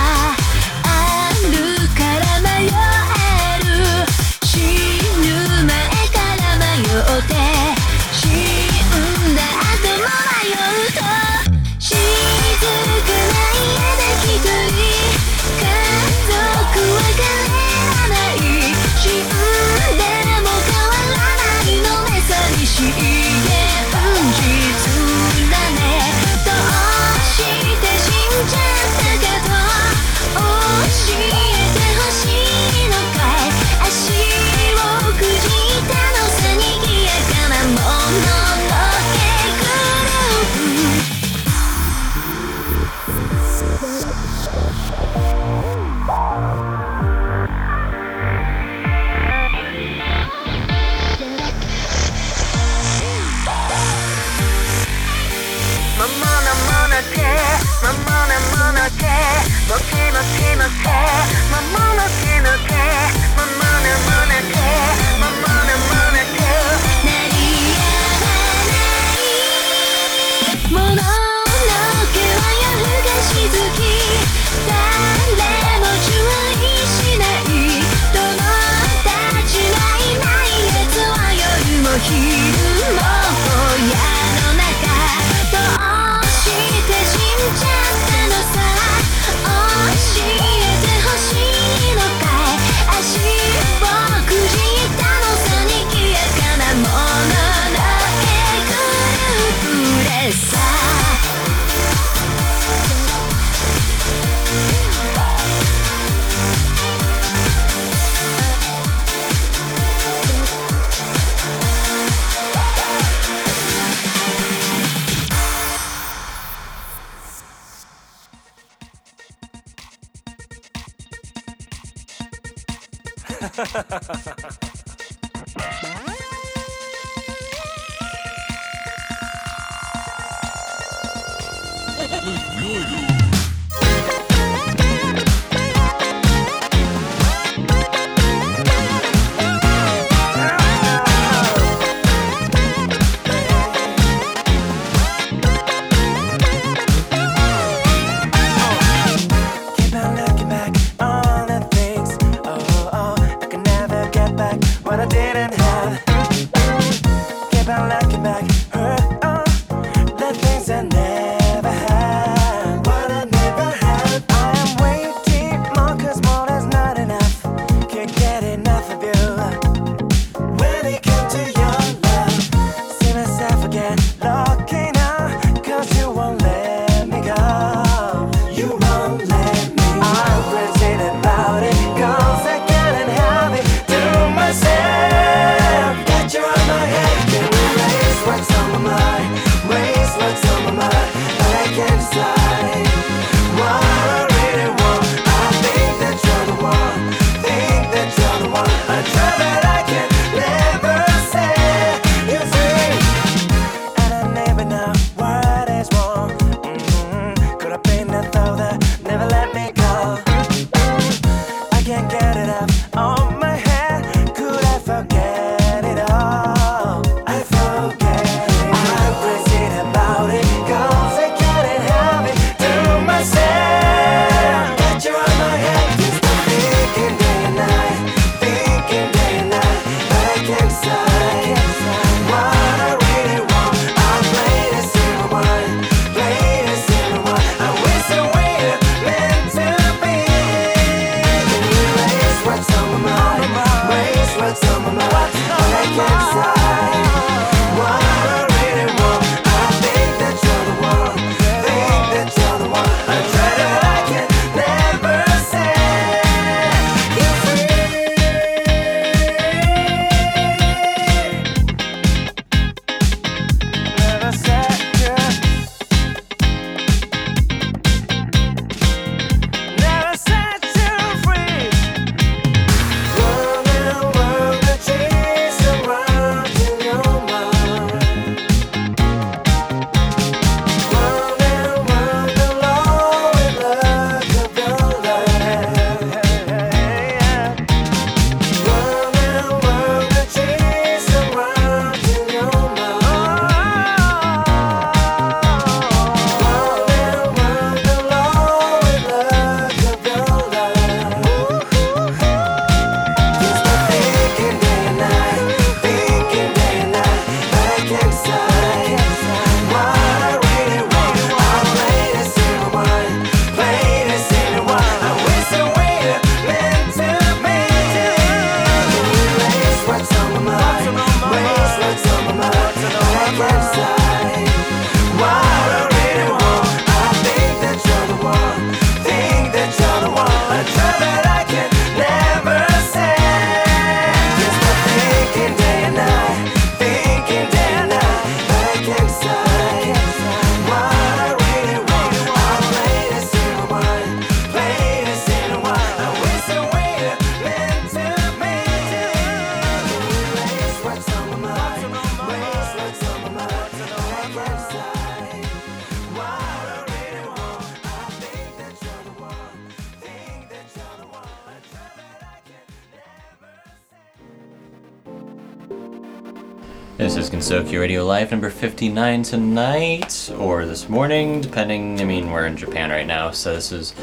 Live number 59 tonight, or this morning, depending. I mean, we're in Japan right now, so this is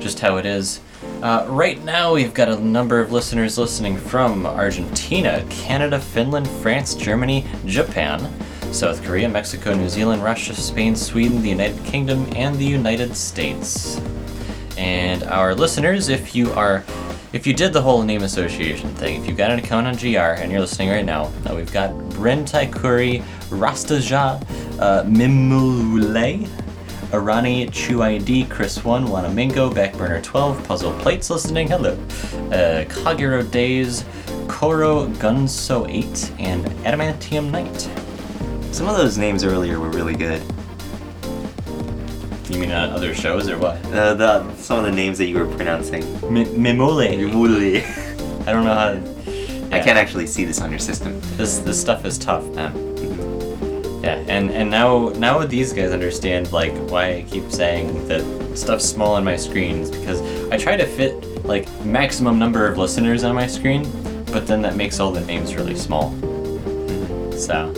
just how it is. Uh, right now, we've got a number of listeners listening from Argentina, Canada, Finland, France, Germany, Japan, South Korea, Mexico, New Zealand, Russia, Spain, Sweden, the United Kingdom, and the United States. And our listeners, if you are, if you did the whole name association thing, if you've got an account on GR and you're listening right now, we've got Bren Taikuri, Rastaja, uh, Mimule, Arani, Chuid, Chris One, Wanamingo, Backburner 12, Puzzle Plates listening, hello, uh, Kagero Days, Koro Gunso 8, and Adamantium Knight. Some of those names earlier were really good. You mean on other shows or what? Uh, the some of the names that you were pronouncing. Mi- Mimule. Really. I don't know how. To, I can't actually see this on your system. This this stuff is tough, man. Um, Yeah, now now these guys understand like why I keep saying that stuff's small on my screens because I try to fit like maximum number of listeners on my screen, but then that makes all the names really small. So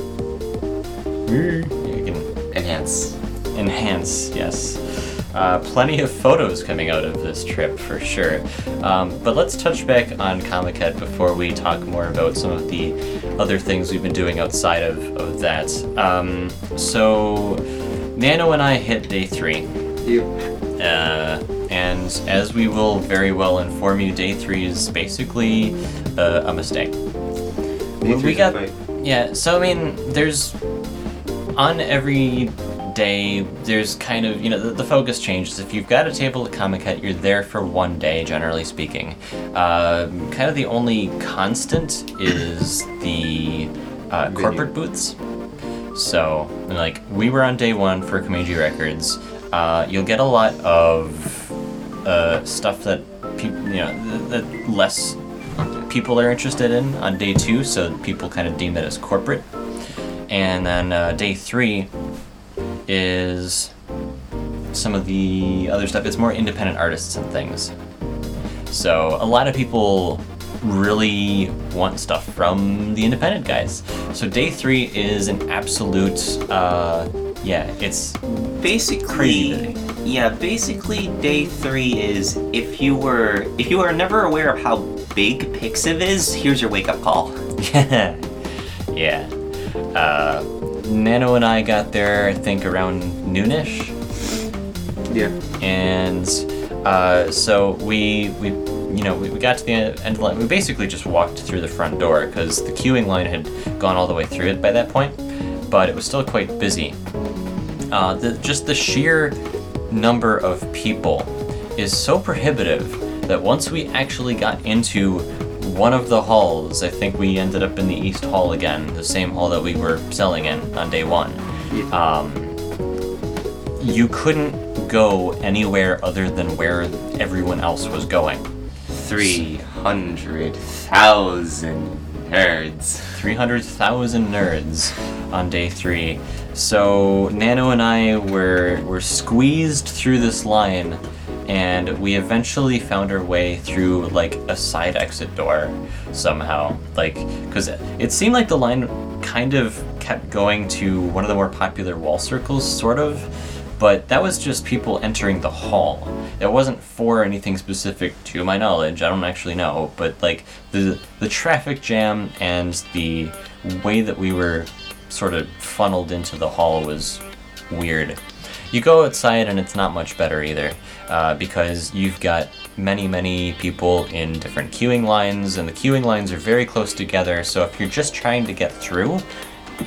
you can enhance. enhance, yes. Uh, plenty of photos coming out of this trip for sure. Um, but let's touch back on Comiket before we talk more about some of the other things we've been doing outside of, of that. Um, so, Nano and I hit day three. You. Uh, and as we will very well inform you, day three is basically uh, a mistake. We, we got yeah. So I mean, there's on every day. There's kind of you know the, the focus changes. If you've got a table at Comiket, you're there for one day, generally speaking. Uh, kind of the only constant is the uh, corporate booths. So, like, we were on day one for Komeiji Records. Uh, you'll get a lot of uh, stuff that people, you know, that less people are interested in on day two, so people kind of deem it as corporate. And then uh, day three is some of the other stuff. It's more independent artists and things. So a lot of people really want stuff from the independent guys. So day three is an absolute, uh, yeah, it's basically yeah basically day three is if you were if you are never aware of how big pixiv is here's your wake-up call yeah, yeah. Uh, Nano and I got there, I think, around noonish. Yeah. and uh, so we we you know we, we got to the end of the line. We basically just walked through the front door because the queuing line had gone all the way through it by that point, but it was still quite busy. Uh, the, just the sheer number of people is so prohibitive that once we actually got into one of the halls, I think we ended up in the East Hall again, the same hall that we were selling in on day one. Um, you couldn't go anywhere other than where everyone else was going. 300,000 nerds 300,000 nerds on day three. So Nano and I were were squeezed through this line, and we eventually found our way through like a side exit door somehow. Like, because it seemed like the line kind of kept going to one of the more popular wall circles, sort of. But that was just people entering the hall. It wasn't for anything specific to my knowledge. I don't actually know, but like the the traffic jam and the way that we were sort of funneled into the hall was weird. You go outside and it's not much better either, uh, because you've got many, many people in different queuing lines, and the queuing lines are very close together. So if you're just trying to get through,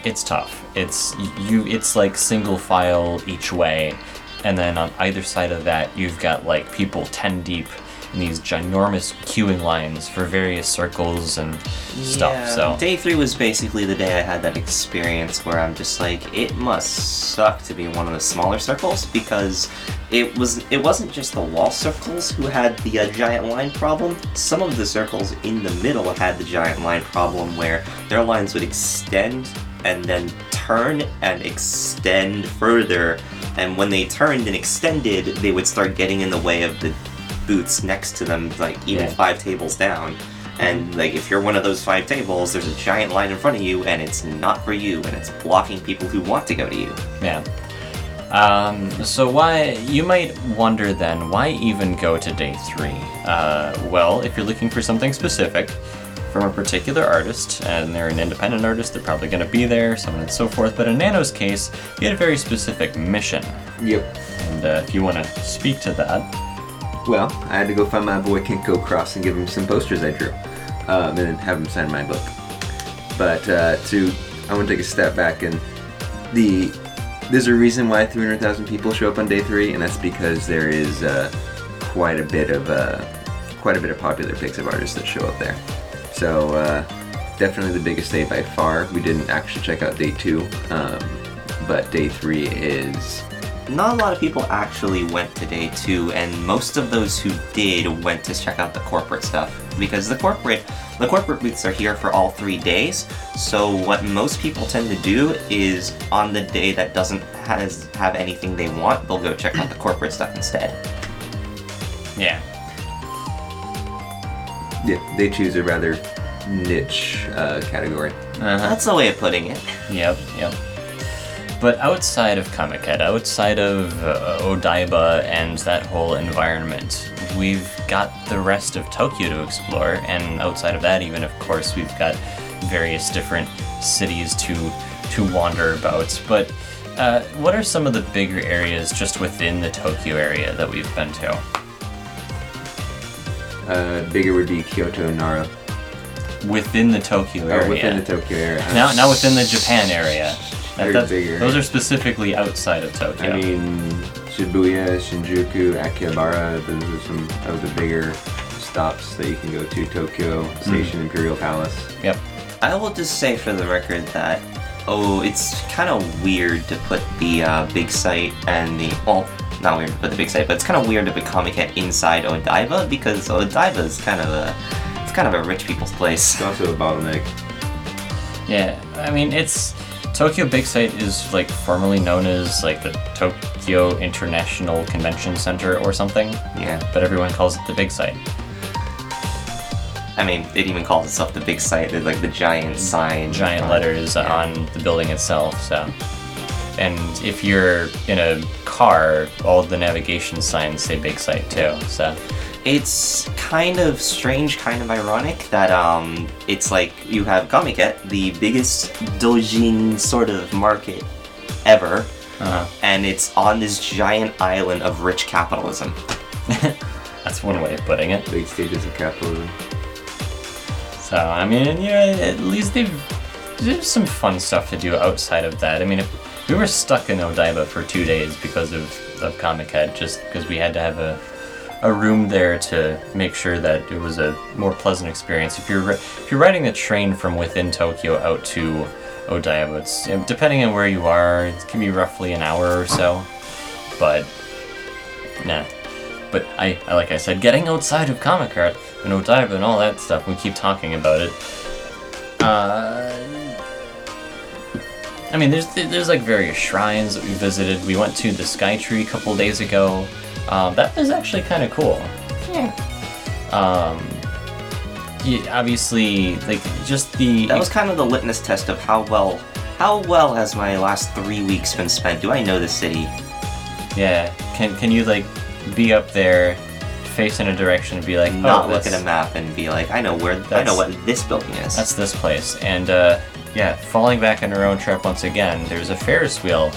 it's tough. It's you. It's like single file each way, and then on either side of that, you've got like people ten deep these ginormous queuing lines for various circles and stuff. Yeah, So day three was basically the day I had that experience where I'm just like, it must suck to be one of the smaller circles because it was it wasn't just the wall circles who had the uh, giant line problem. Some of the circles in the middle had the giant line problem where their lines would extend and then turn and extend further. And when they turned and extended, they would start getting in the way of the booths next to them, like even Yeah. five tables down. And like if you're one of those five tables, there's a giant line in front of you, and it's not for you, and it's blocking people who want to go to you. Yeah. Um, so why you might wonder then why even go to day three? Uh, well, if you're looking for something specific from a particular artist, and they're an independent artist, they're probably going to be there, so on and so forth. But in Nano's case, he had a very specific mission, Yep. and uh, if you want to speak to that, Well, I had to go find my boy Kinko Cross and give him some posters I drew, um, and have him sign my book. But uh, to, I want to take a step back and the there's a reason why 300,000 people show up on day three, and that's because there is uh, quite a bit of uh, quite a bit of popular pixiv artists that show up there. So uh, definitely the biggest day by far. We didn't actually check out day two, um, but day three is Not a lot of people actually went to day two, and most of those who did went to check out the corporate stuff because the corporate the corporate booths are here for all three days. So what most people tend to do is on the day that doesn't has have anything they want, they'll go check out the corporate stuff instead. yeah, Yeah, they choose a rather niche uh, category. uh-huh. That's the way of putting it. Yep, yep. But outside of Comic-Con, outside of uh, Odaiba and that whole environment, we've got the rest of Tokyo to explore, and outside of that, even of course, we've got various different cities to to wander about. But uh, what are some of the bigger areas just within the Tokyo area that we've been to? Uh, bigger would be Kyoto, and Nara, Within the Tokyo area. or within the Tokyo area. now, now within the Japan area. They're that's- bigger. Those are specifically outside of Tokyo. I mean, Shibuya, Shinjuku, Akihabara. Those are some of the bigger stops that you can go to. Tokyo Station, Imperial Palace. yep. I will just say for the record that oh, it's kind of weird to put the uh, big site and the well, not weird to put the big site, but it's kind of weird to put Comic Con inside Odaiba because Odaiba is kind of a it's kind of a rich people's place. It's also a bottleneck. Yeah, I mean it's Tokyo Big Sight is like formerly known as like the Tokyo International Convention Center or something, Yeah, but everyone calls it the Big Sight. I mean it even calls itself the big site. There's like the giant sign, Giant on- letters yeah. on the building itself. So, and if you're in a car, all the navigation signs say Big Sight too. So, It's kind of strange, kind of ironic that um, it's like you have Comiket, the biggest dojin sort of market ever, uh, and it's on this giant island of rich capitalism. that's one way of putting it. Late stages of capitalism. So I mean, yeah, at least they've there's some fun stuff to do outside of that. I mean, if we were stuck in Odaiba for two days because of of Comic Con, just because we had to have a a room there to make sure that it was a more pleasant experience. If you're if you're riding the train from within Tokyo out to Odaiba, it's depending on where you are, it can be roughly an hour or so. But nah. But I, like I said, getting outside of Comic Con and Odaiba and all that stuff, we keep talking about it. Uh, I mean, there's there's like various shrines that we visited. We went to the Sky Tree a couple days ago. Um, that was actually kind of cool. Yeah. Um, yeah, obviously, like just the That was kind of the litmus test of how well, how well has my last three weeks been spent? Do I know the city? yeah. Can can you like be up there, face in a direction, and be like, Not oh, look at a map and be like, I know where, I know what this building is. That's this place. And uh, yeah, falling back on our own trip once again, there's a Ferris wheel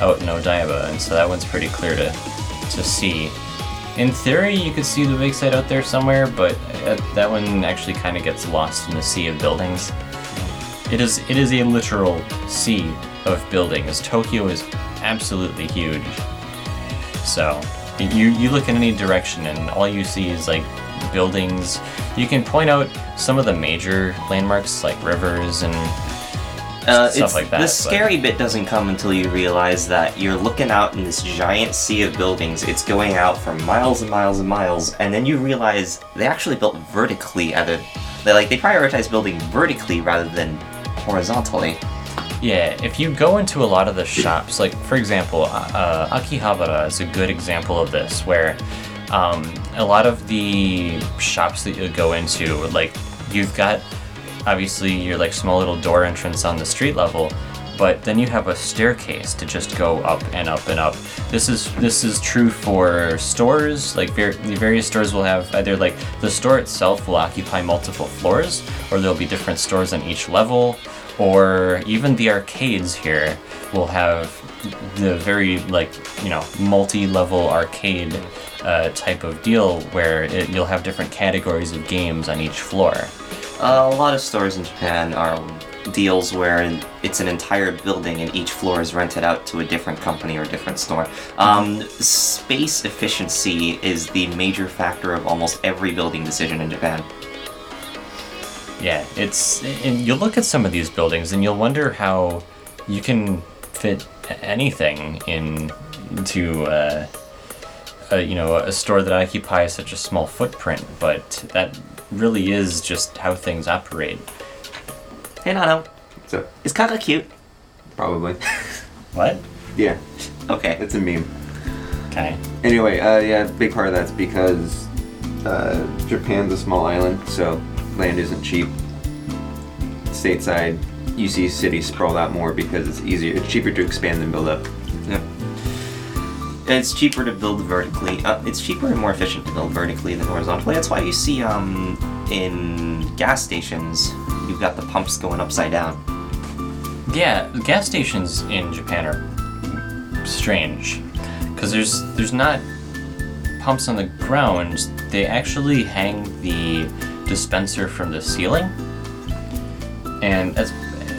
out in Odaiba, and so that one's pretty clear to to see. In theory, you could see the big site out there somewhere, but uh, that one actually kind of gets lost in the sea of buildings. It is it is a literal sea of buildings. Tokyo is absolutely huge. So you you look in any direction and all you see is like buildings. You can point out some of the major landmarks like rivers and Uh, stuff like that. The but- scary bit doesn't come until you realize that you're looking out in this giant sea of buildings. It's going out for miles and miles and miles, and then you realize they actually built vertically. Other, they like they prioritize building vertically rather than horizontally. Yeah, if you go into a lot of the shops, like for example, uh, uh, Akihabara is a good example of this, where um, a lot of the shops that you go into, like you've got obviously your like small little door entrance on the street level, but then you have a staircase to just go up and up and up. This is this is true for stores. Like the various stores will have either like the store itself will occupy multiple floors, or there'll be different stores on each level, or even the arcades here will have the very like you know multi-level arcade uh, type of deal where it, you'll have different categories of games on each floor. Uh, a lot of stores in Japan are deals where it's an entire building and each floor is rented out to a different company or different store. Um, space efficiency is the major factor of almost every building decision in Japan. Yeah, it's and you look at some of these buildings and you'll wonder how you can fit anything in to uh, a, you know a store that occupies such a small footprint, but that really is just how things operate. Hey, Nano, So is Kaka cute? probably. What? yeah, Okay. it's a meme. Okay. Anyway, uh, yeah, big part of that's because uh, Japan's a small island, so land isn't cheap. Stateside, you see cities sprawl out more because it's easier. It's cheaper to expand than build up. It's cheaper to build vertically. Uh, it's cheaper and more efficient to build vertically than horizontally. That's why you see um in gas stations you've got the pumps going upside down. Yeah, gas stations in Japan are strange because there's there's not pumps on the ground. They actually hang the dispenser from the ceiling, and that's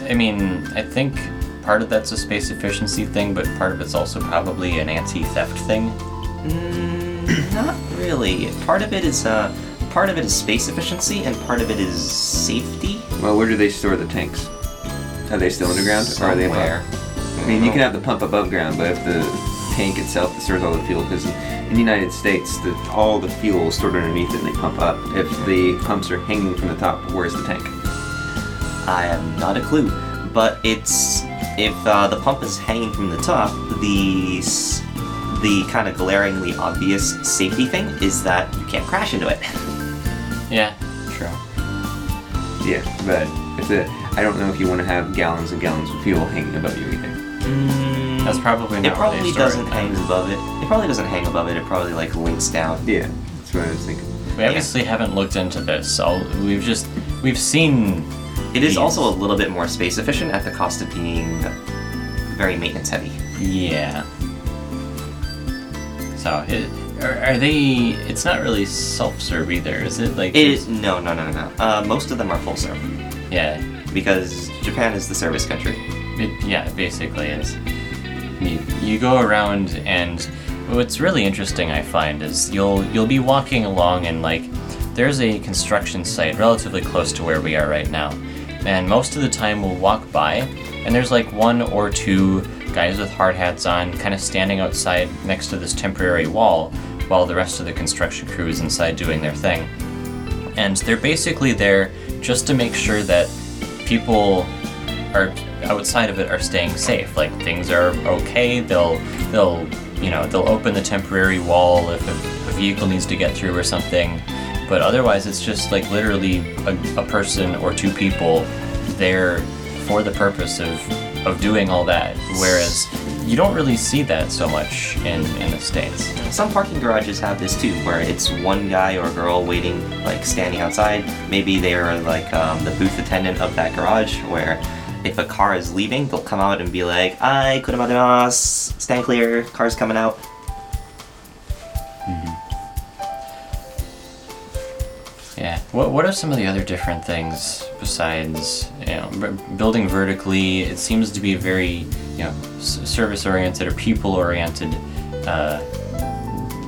I mean I think part of that's a space efficiency thing, but part of it's also probably an anti-theft thing. Mm, not really. Part of it is uh part of it is space efficiency and part of it is safety. Well, where do they store the tanks? Are they still underground or are they Somewhere. above? I mean, you can have the pump above ground, but if the tank itself stores all the fuel, because in the United States, the, all the fuel is stored underneath it and they pump up. If the pumps are hanging from the top, where's the tank? I have not a clue, but it's if uh, the pump is hanging from the top, the the kind of glaringly obvious safety thing is that you can't crash into it. Yeah, true. Yeah, but if the I don't know if you want to have gallons and gallons of fuel hanging above you either. Mm, That's probably not it where probably they doesn't it. hang above it. It probably doesn't hang above it. It probably like links down. Yeah, that's what I was thinking. We obviously haven't looked into this. So we've just we've seen It is also a little bit more space efficient at the cost of being very maintenance heavy. Yeah. So, it, are, are they? It's not really self-serve either, is it? Like, It there's- no no no no. Uh, most of them are full serve yeah, because Japan is the service country. it, yeah, basically is. You, you go around, and what's really interesting, I find, is you'll you'll be walking along, and like, there's a construction site relatively close to where we are right now, and most of the time we'll walk by, and there's like one or two guys with hard hats on, kind of standing outside next to this temporary wall, while the rest of the construction crew is inside doing their thing. And they're basically there just to make sure that people are outside of it are staying safe. Like things are okay. They'll they'll you know they'll open the temporary wall if a, a vehicle needs to get through or something. But otherwise, it's just like literally a, a person or two people there for the purpose of of doing all that. Whereas you don't really see that so much in in the states. Some parking garages have this too, where it's one guy or girl waiting, like standing outside. Maybe they're like um, the booth attendant of that garage, where if a car is leaving, they'll come out and be like, "I kurumarimasu, stand clear, car's coming out." What What are some of the other different things besides you know b- building vertically? It seems to be a very you know s- service oriented or people oriented uh,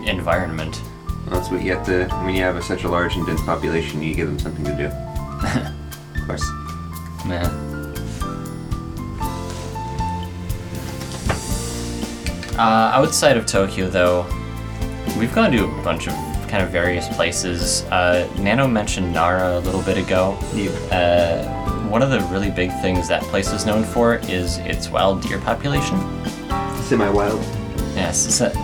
environment. That's what you have to when you have a, such a large and dense population. You give them something to do. Of course. Yeah. Uh, outside of Tokyo, though, we've gone to a bunch of kind of various places. Uh, Nano mentioned Nara a little bit ago. Uh, one of the really big things that place is known for is its wild deer population. Semi-wild. Yes,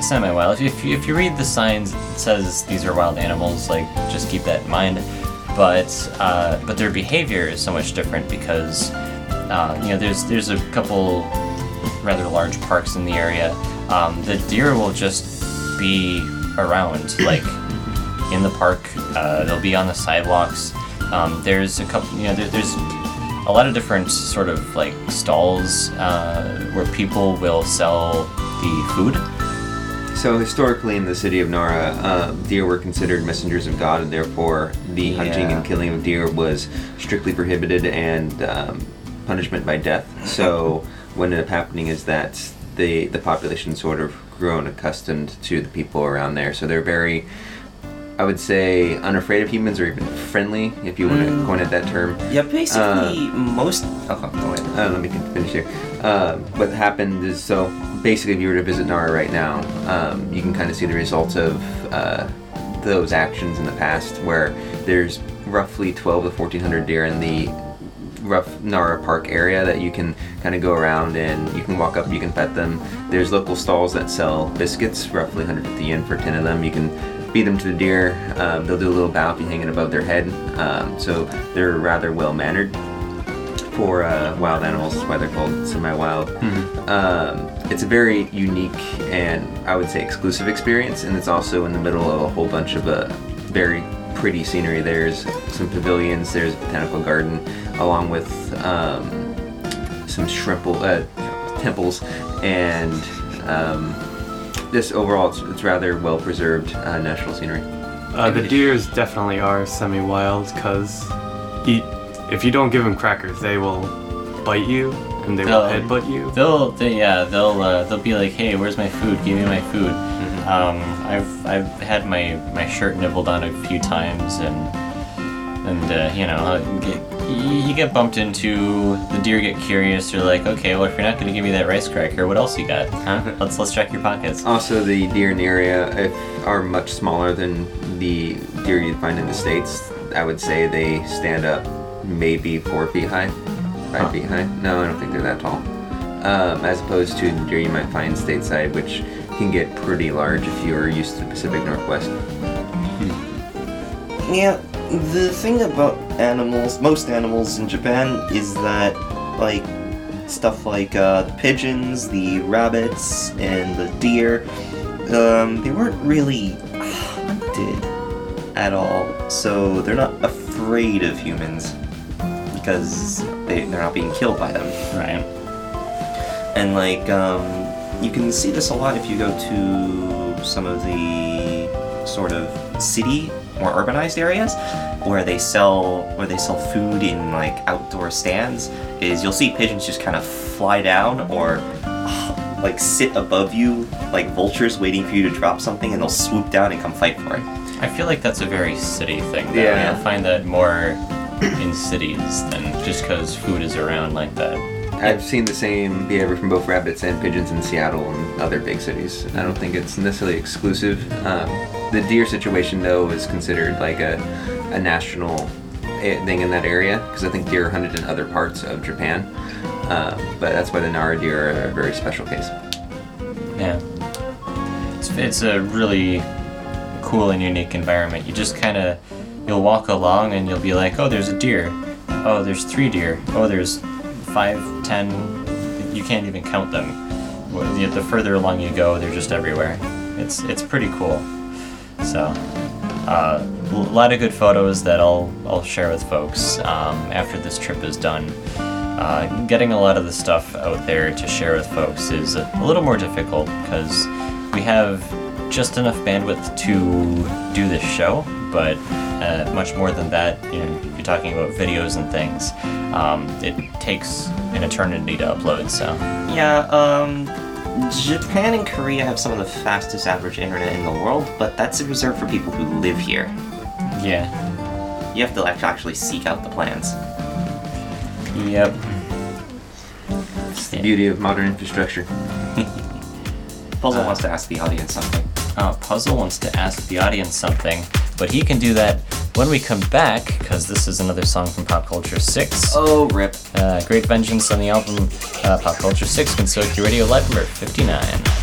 semi-wild. If you, if you if you read the signs, it says these are wild animals. Like, just keep that in mind. but uh, but their behavior is so much different because uh, you know there's there's a couple rather large parks in the area. Um, the deer will just be around like in the park. Uh, they'll be on the sidewalks. Um, there's a couple, you know, there, there's a lot of different sort of like stalls uh, where people will sell the food. So historically, in the city of Nara, uh, deer were considered messengers of God, and therefore the hunting and killing of deer was strictly prohibited and um, punishment by death. So what ended up happening is that the the population sort of grown accustomed to the people around there. So they're very, I would say, unafraid of humans or even friendly, if you want to coin it that term. Yeah, basically most. Oh, go ahead. Uh, let me finish here. Uh, what happened is so basically, if you were to visit Nara right now, um, you can kind of see the results of uh, those actions in the past, where there's roughly 12 to 1400 deer in the rough Nara Park area that you can kind of go around and you can walk up, you can pet them. There's local stalls that sell biscuits, roughly 150 yen for 10 of them. You can feed them to the deer. Um, they'll do a little bow if you hang it above their head. Um, so they're rather well mannered for uh, wild animals. That's why they're called semi-wild. Um, it's a very unique and I would say exclusive experience, and it's also in the middle of a whole bunch of uh, very pretty scenery. There's some pavilions. There's a botanical garden, along with um, some shrimple uh, temples, and just overall, it's, it's rather well preserved uh, natural scenery. Uh, the deers definitely are semi-wild because if you don't give them crackers, they will bite you and they will They'll- headbutt you. They'll, they, yeah, they'll, uh, they'll be like, "Hey, where's my food? Give me my food." Mm-hmm. Um, I've, I've had my, my shirt nibbled on a few times, and, and uh, you know, uh, get, you get bumped into. The deer get curious. You're like, "Okay, well, if you're not gonna give me that rice cracker, what else you got? Huh? Let's, let's check your pockets." Also, the deer in the area if, are much smaller than the deer you'd find in the states. I would say they stand up maybe four feet high, five Huh. feet high. No, I don't think they're that tall. Um, as opposed to the deer you might find stateside, which can get pretty large if you're used to the Pacific Northwest. Yeah, the thing about animals, most animals in Japan, is that, like, stuff like uh, the pigeons, the rabbits, and the deer, um, they weren't really hunted at all. So they're not afraid of humans because they, they're not being killed by them. Right. And like, um, you can see this a lot if you go to some of the sort of city, more urbanized areas, where they sell where they sell food in like outdoor stands. Is you'll see pigeons just kind of fly down or like sit above you like vultures waiting for you to drop something, and they'll swoop down and come fight for it. I feel like that's a very city thing. Though. Yeah. You'll find that more in cities than just because food is around like that. I've seen the same behavior from both rabbits and pigeons in Seattle and other big cities. I don't think it's necessarily exclusive. Um, the deer situation, though, is considered like a, a national eh, thing in that area because I think deer are hunted in other parts of Japan. Um, but that's why the Nara deer are a very special case. Yeah. It's, it's a really cool and unique environment. You just kind of, you'll walk along and you'll be like, oh, there's a deer. Oh, there's three deer. Oh, there's five, ten. You can't even count them. The the further along you go, they're just everywhere. It's it's pretty cool. So, uh, a lot of good photos that I'll I'll share with folks um, after this trip is done. Uh, getting a lot of the stuff out there to share with folks is a little more difficult because we have just enough bandwidth to do this show, but uh, much more than that, you know, you're talking about videos and things. Um, it takes an eternity to upload, so Yeah, um, Japan and Korea have some of the fastest average internet in the world, but that's reserved for people who live here. yeah. You have to act- actually seek out the plans. Yep. It's the beauty of modern infrastructure. Puzzle wants to ask the audience something. Uh, Puzzle wants to ask the audience something, but he can do that when we come back, because this is another song from Pop Culture 6. Oh, rip. Uh, Great Vengeance on the album uh, Pop Culture 6, Gensokyo Radio Live number 59.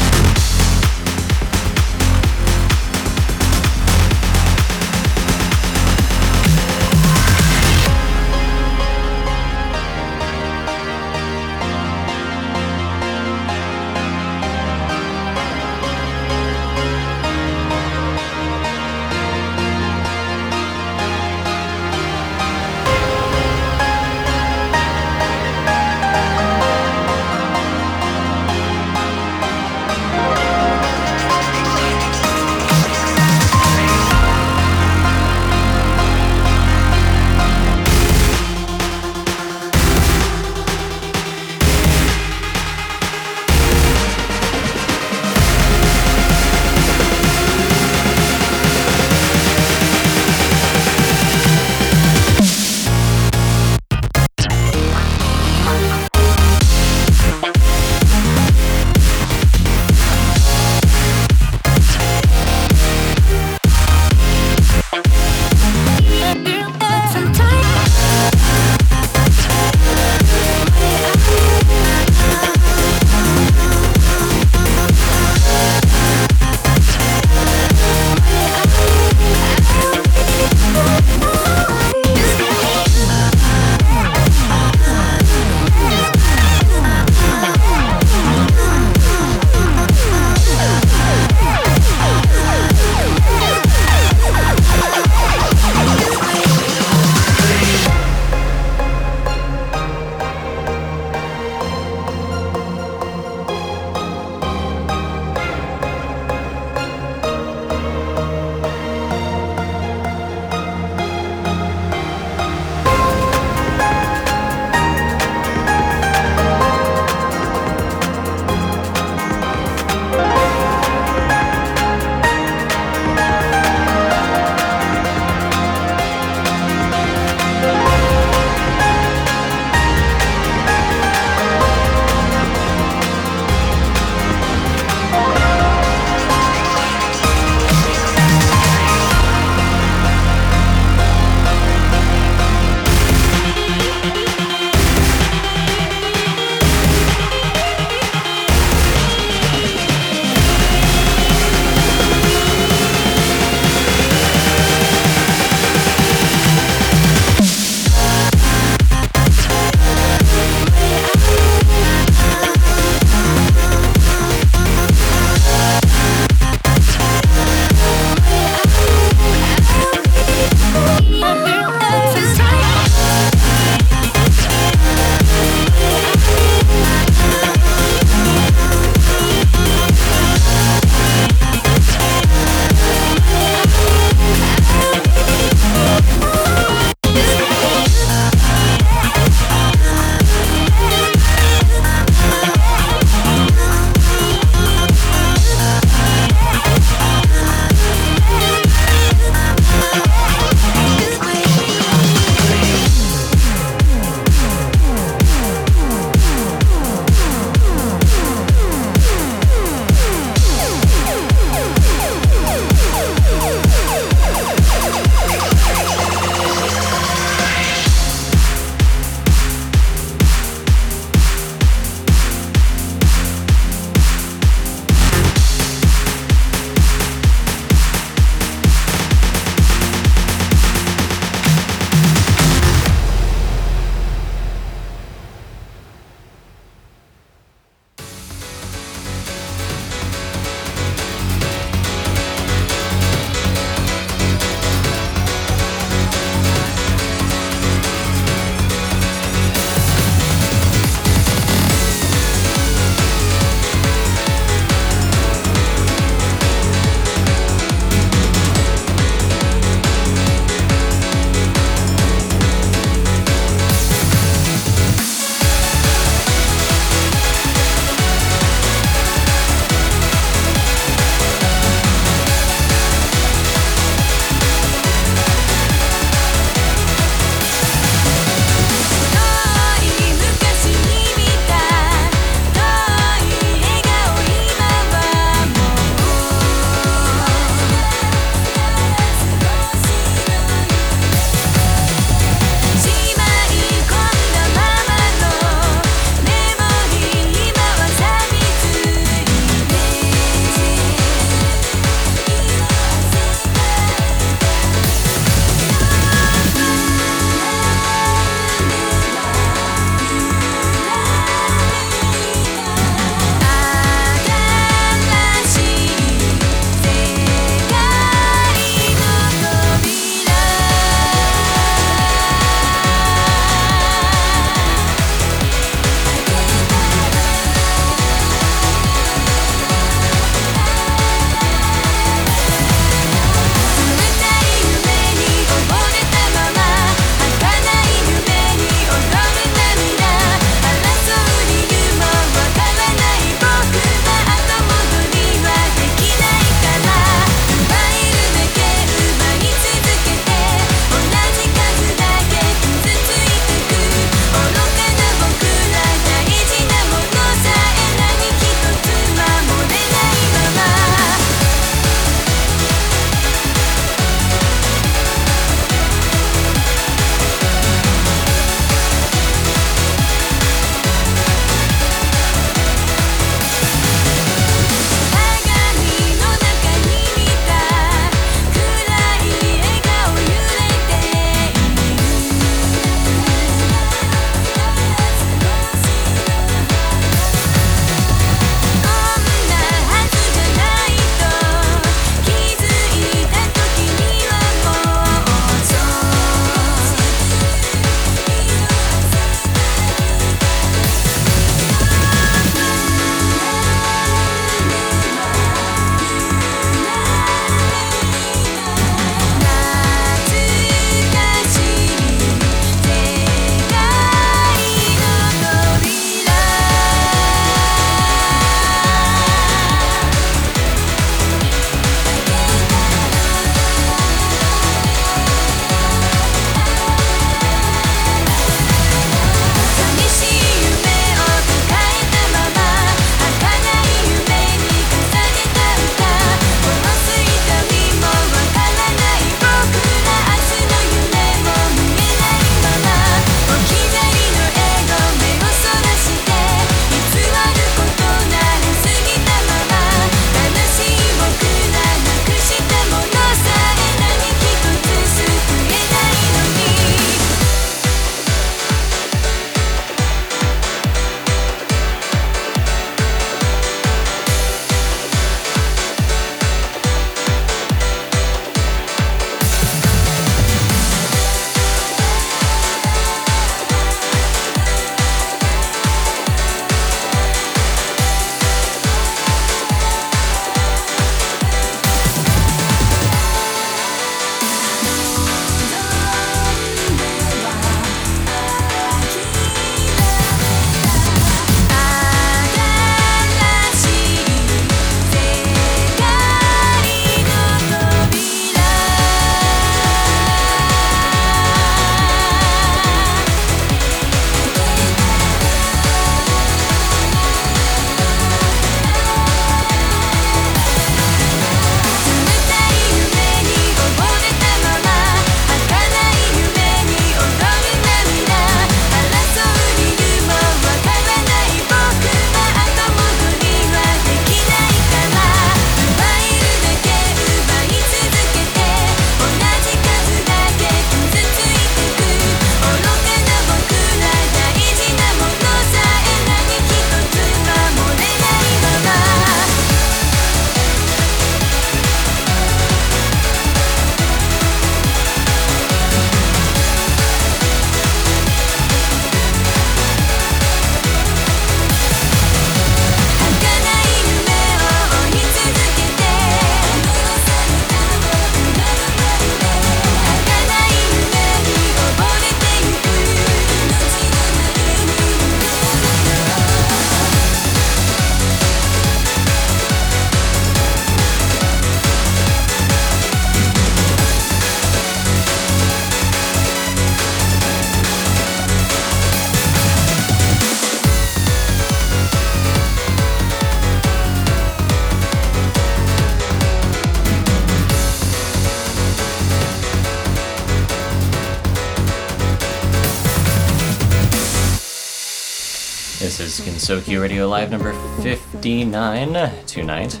Is Gensokyo Radio Live number 59 tonight.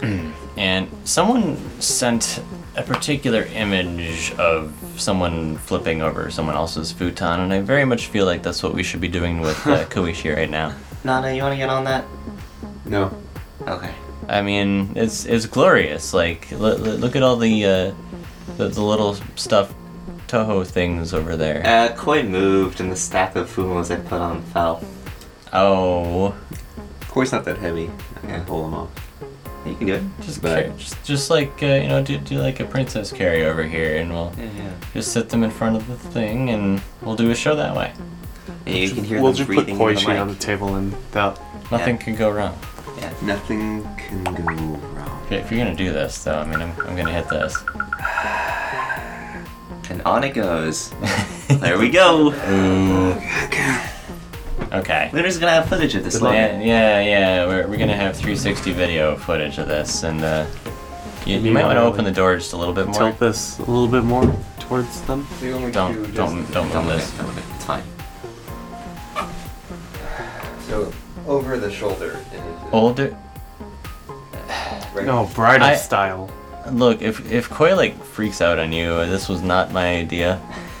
and someone sent a particular image of someone flipping over someone else's futon, and I very much feel like that's what we should be doing with uh, Koishi right now. Nana, you want to get on that? No. Okay. I mean, it's it's glorious. Like, l- l- look at all the, uh, the the little stuffed Touhou things over there. Uh, Koi moved and the stack of fumos I put on fell. Oh, Koi's not that heavy. I can pull him off. You can do it. just But- car- just just like uh, you know, do do like a princess carry over here, and we'll Yeah, yeah. just sit them in front of the thing, and we'll do a show that way. And you can hear we'll them just put breathing in the Koishi mic. on the table and that. Nothing Yeah. can go wrong. Nothing can go wrong. Okay, if you're gonna do this, though, I mean, I'm, I'm gonna hit this. And on it goes. there we go. Okay. We're just gonna have footage of this Yeah, later. yeah, yeah. We're, we're gonna have 360 video footage of this, and uh, you, you might want to open the door just a little bit more. Tilt this a little bit more towards them. Don't don't don't Don't move this. it. Don't look it. It's fine. So over the shoulder. Older. Right. No, bridal I- style. Look, if if Koi like freaks out on you, this was not my idea.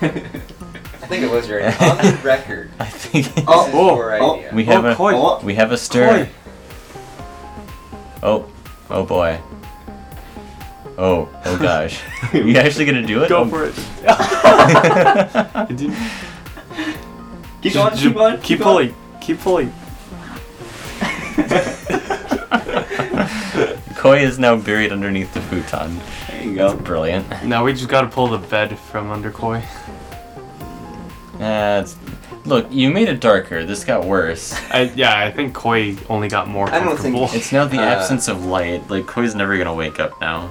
I think it was your idea. on the record. I think Oh, this is oh, your oh. idea. we have oh, a Koi. we have a stir. Koi. Oh, oh boy. Oh, oh gosh. Are you actually gonna do it? Go Oh, for it. It didn't- Keep Just- going. Keep going. Keep going. pulling. Keep pulling. Koi is now buried underneath the futon. There you That's go. brilliant. Now we just gotta pull the bed from under Koi. Uh, it's- look, you made it darker. This got worse. I, yeah, I think Koi only got more I don't think comfortable. It's now the Uh, absence of light. Like Koi's never gonna wake up now.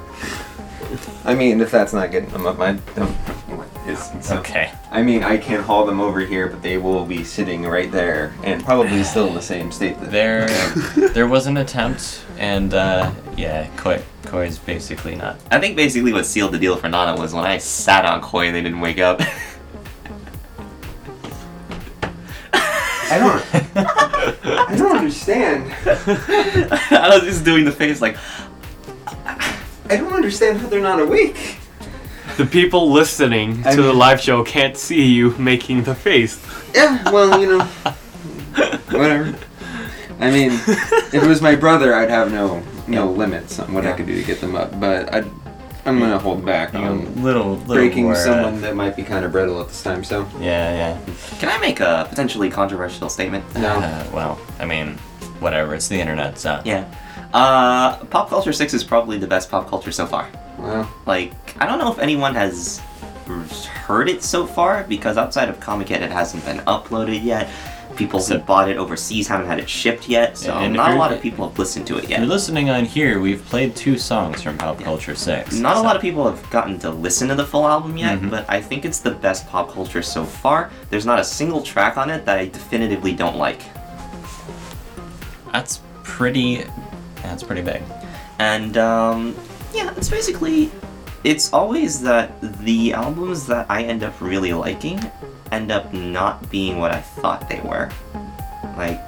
I mean, if that's not getting them up, I don't. It's, so- Okay. I mean, I can haul them over here, but they will be sitting right there and probably still in the same state. That There, there was an attempt, and uh, yeah, Koi, Koi's basically not. I think basically what sealed the deal for Nana was when I sat on Koi and they didn't wake up. I don't. I don't understand. I was just doing the face like, I don't understand how they're not awake. The people listening I to the live show can't see you making the face. Yeah, well, you know, whatever. I mean, if it was my brother, I'd have no no limits on what I could do to get them up. But I, I'm gonna hold back You know, on little, little breaking more, uh, someone that might be kind of brittle at this time. So yeah, yeah. can I make a potentially controversial statement? no. Uh, well, I mean, whatever. It's the internet, so. Yeah. Uh, Pop Culture 6 is probably the best pop culture so far. Well, Like, I don't know if anyone has heard it so far, because outside of Comiket, it hasn't been uploaded yet. People who bought it overseas haven't had it shipped yet, so not a lot of people have listened to it If you're listening on here, we've played two songs from Pop Culture 6. Not a lot of people have gotten to listen to the full album yet, Mhm. but I think it's the best pop culture so far. There's not a single track on it that I definitively don't like. That's pretty. That's pretty big. And um, yeah, it's basically it's always that the albums that I end up really liking end up not being what I thought they were. Like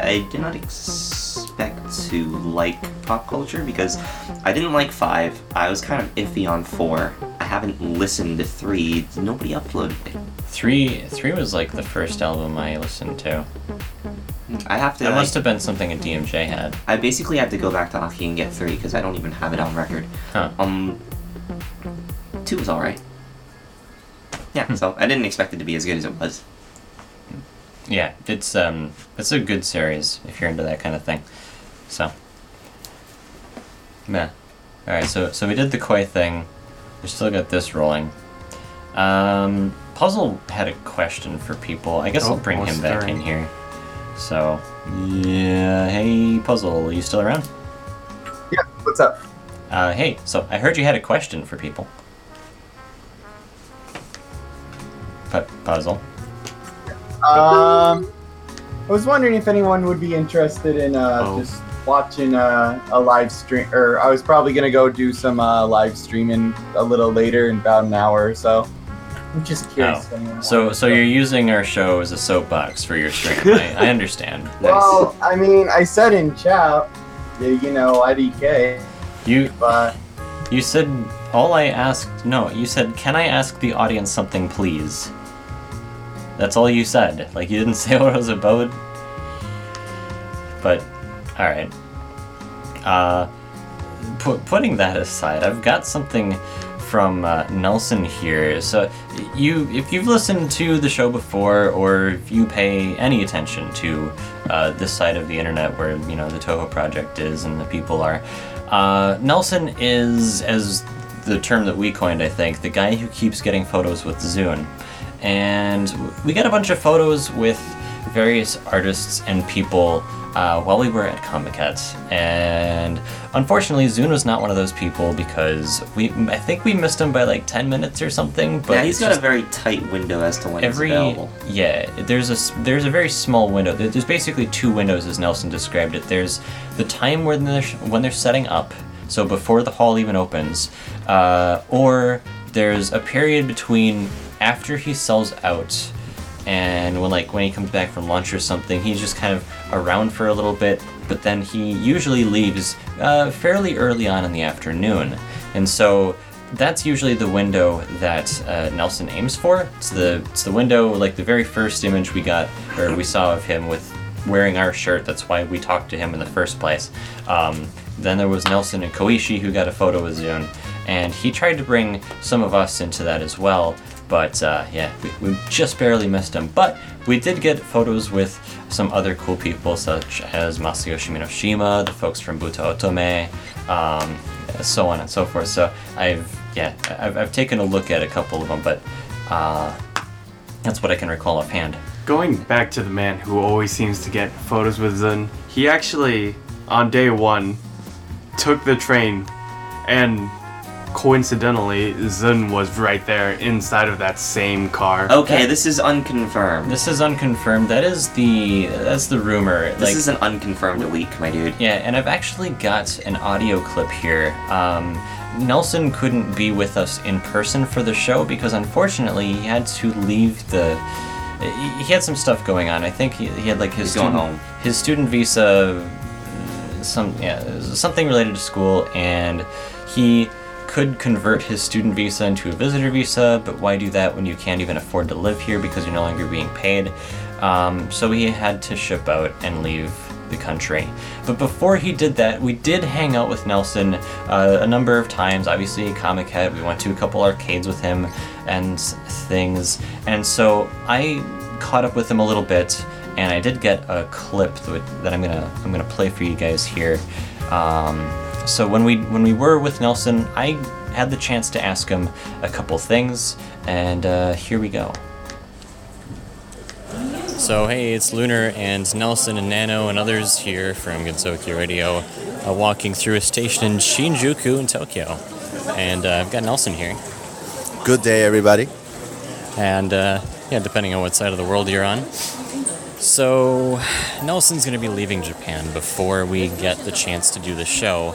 I did not expect to like pop culture because I didn't like five. I was kind of iffy on four. I haven't listened to three. Nobody uploaded it. Three, three was like the first album I listened to. I have to. That like- must have been something a DMJ had. I basically had to go back to Aki and get three because I don't even have it on record. Huh. Um, two was alright. Yeah, so I didn't expect it to be as good as it was. Yeah, it's um, it's a good series if you're into that kind of thing. So, yeah. All right, so so we did the koi thing. We still got this rolling. Um, Puzzle had a question for people. I guess Oh, I'll bring him back stirring? in here. So, yeah. Hey, Puzzle, are you still around? Yeah, what's up? Uh, hey, so I heard you had a question for people. Puzzle. Um, I was wondering if anyone would be interested in uh, Oh. just watching uh, a live stream, or I was probably gonna go do some uh, live streaming a little later in about an hour or so. I'm just curious. Oh. So, so you're using our show as a soapbox for your stream. I, I understand. Well, I mean, I said in chat, you know, IDK, You, but you said all I asked. No, you said, "Can I ask the audience something, please?" That's all you said. Like you didn't say what it was about. But, all right. Uh, put, putting that aside, I've got something from uh, Nelson here. So, you, if you've listened to the show before, or if you pay any attention to uh, this side of the internet where you know the Touhou project is and the people are, uh, Nelson is, as the term that we coined, I think, the guy who keeps getting photos with ZUN, and we got a bunch of photos with various artists and people uh, while we were at Comic Comiket. And unfortunately, ZUN was not one of those people because we I think we missed him by like 10 minutes or something. But yeah, he's got a very tight window as to when every available. yeah there's a there's a very small window there's basically two windows as nelson described it there's the time when they're when they're setting up so before the hall even opens uh, or there's a period between after he sells out and when like when he comes back from lunch or something he's just kind of around for a little bit but then he usually leaves uh, fairly early on in the afternoon and so that's usually the window that uh, Nelson aims for. It's the it's the window like the very first image we got or we saw of him with wearing our shirt. That's why we talked to him in the first place. Um, then there was Nelson and Koishi who got a photo with ZUN, and he tried to bring some of us into that as well. But uh, yeah, we, we just barely missed him. But we did get photos with some other cool people, such as Masayoshi Minoshima, the folks from Buta Otome, um, so on and so forth. So I've yeah, I've, I've taken a look at a couple of them, but uh, that's what I can recall offhand. Going back to the man who always seems to get photos with ZUN, he actually, on day one, took the train and coincidentally, ZUN was right there inside of that same car. Okay, this is unconfirmed. This, This is unconfirmed. That is the that's the rumor. like, is an unconfirmed leak, my dude. Yeah, and I've actually got an audio clip here. Um, Nelson couldn't be with us in person for the show because unfortunately he had to leave the. He he had some stuff going on. I think he, he had like his He's going student, home. his student visa, some yeah, something related to school, and he could convert his student visa into a visitor visa. But why do that when you can't even afford to live here because you're no longer being paid? Um, so he had to ship out and leave the country. But before he did that, we did hang out with Nelson uh, a number of times. Obviously, Comiket. We went to a couple arcades with him and things. And so I caught up with him a little bit, and I did get a clip that, I'm gonna I'm gonna play for you guys here. Um, so when we when we were with Nelson, I had the chance to ask him a couple things, and uh, here we go. So hey, it's Lunar and Nelson and Nano and others here from Gensokyo Radio, uh, walking through a station in Shinjuku in Tokyo, and uh, I've got Nelson here. Good day, everybody. and uh, yeah, depending on what side of the world you're on. So, Nelson's going to be leaving Japan before we get the chance to do the show,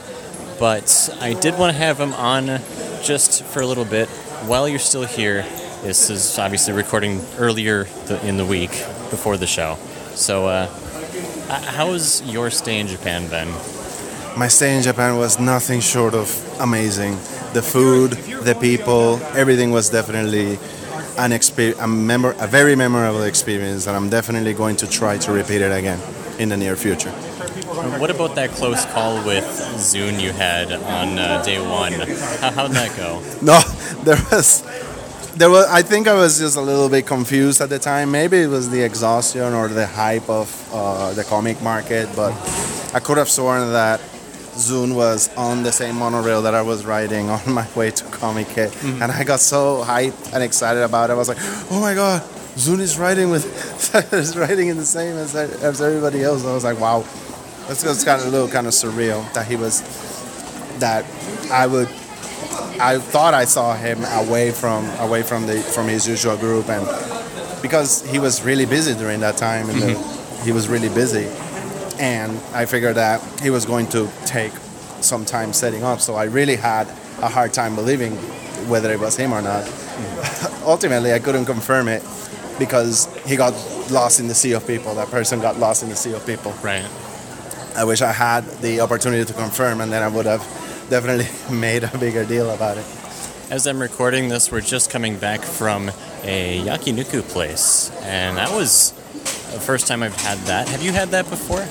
but I did want to have him on just for a little bit while you're still here. This is obviously recording earlier in the week before the show. So, uh, how's your stay in Japan been? My stay in Japan was nothing short of amazing. The food, the people, everything was definitely an exper- a, memor- a very memorable experience, and I'm definitely going to try to repeat it again in the near future. What about that close call with ZUN you had on uh, day one? How, how'd that go? No, there was, there was. I think I was just a little bit confused at the time. Maybe it was the exhaustion or the hype of uh, the comic market, but I could have sworn that ZUN was on the same monorail that I was riding on my way to Comiket, mm-hmm. and I got so hyped and excited about it. I was like, "Oh my god, ZUN is riding with, is riding in the same as, as everybody else." I was like, "Wow." That's just kind of a little kind of surreal that he was that I would I thought I saw him away from away from the from his usual group, and because he was really busy during that time, and the, he was really busy, and I figured that he was going to take some time setting up. So I really had a hard time believing whether it was him or not. ultimately I couldn't confirm it because he got lost in the sea of people. That person got lost in the sea of people. Right. I wish I had the opportunity to confirm, and then I would have definitely made a bigger deal about it. As I'm recording this, we're just coming back from a yakiniku place, and that was the first time I've had that. Have you had that before?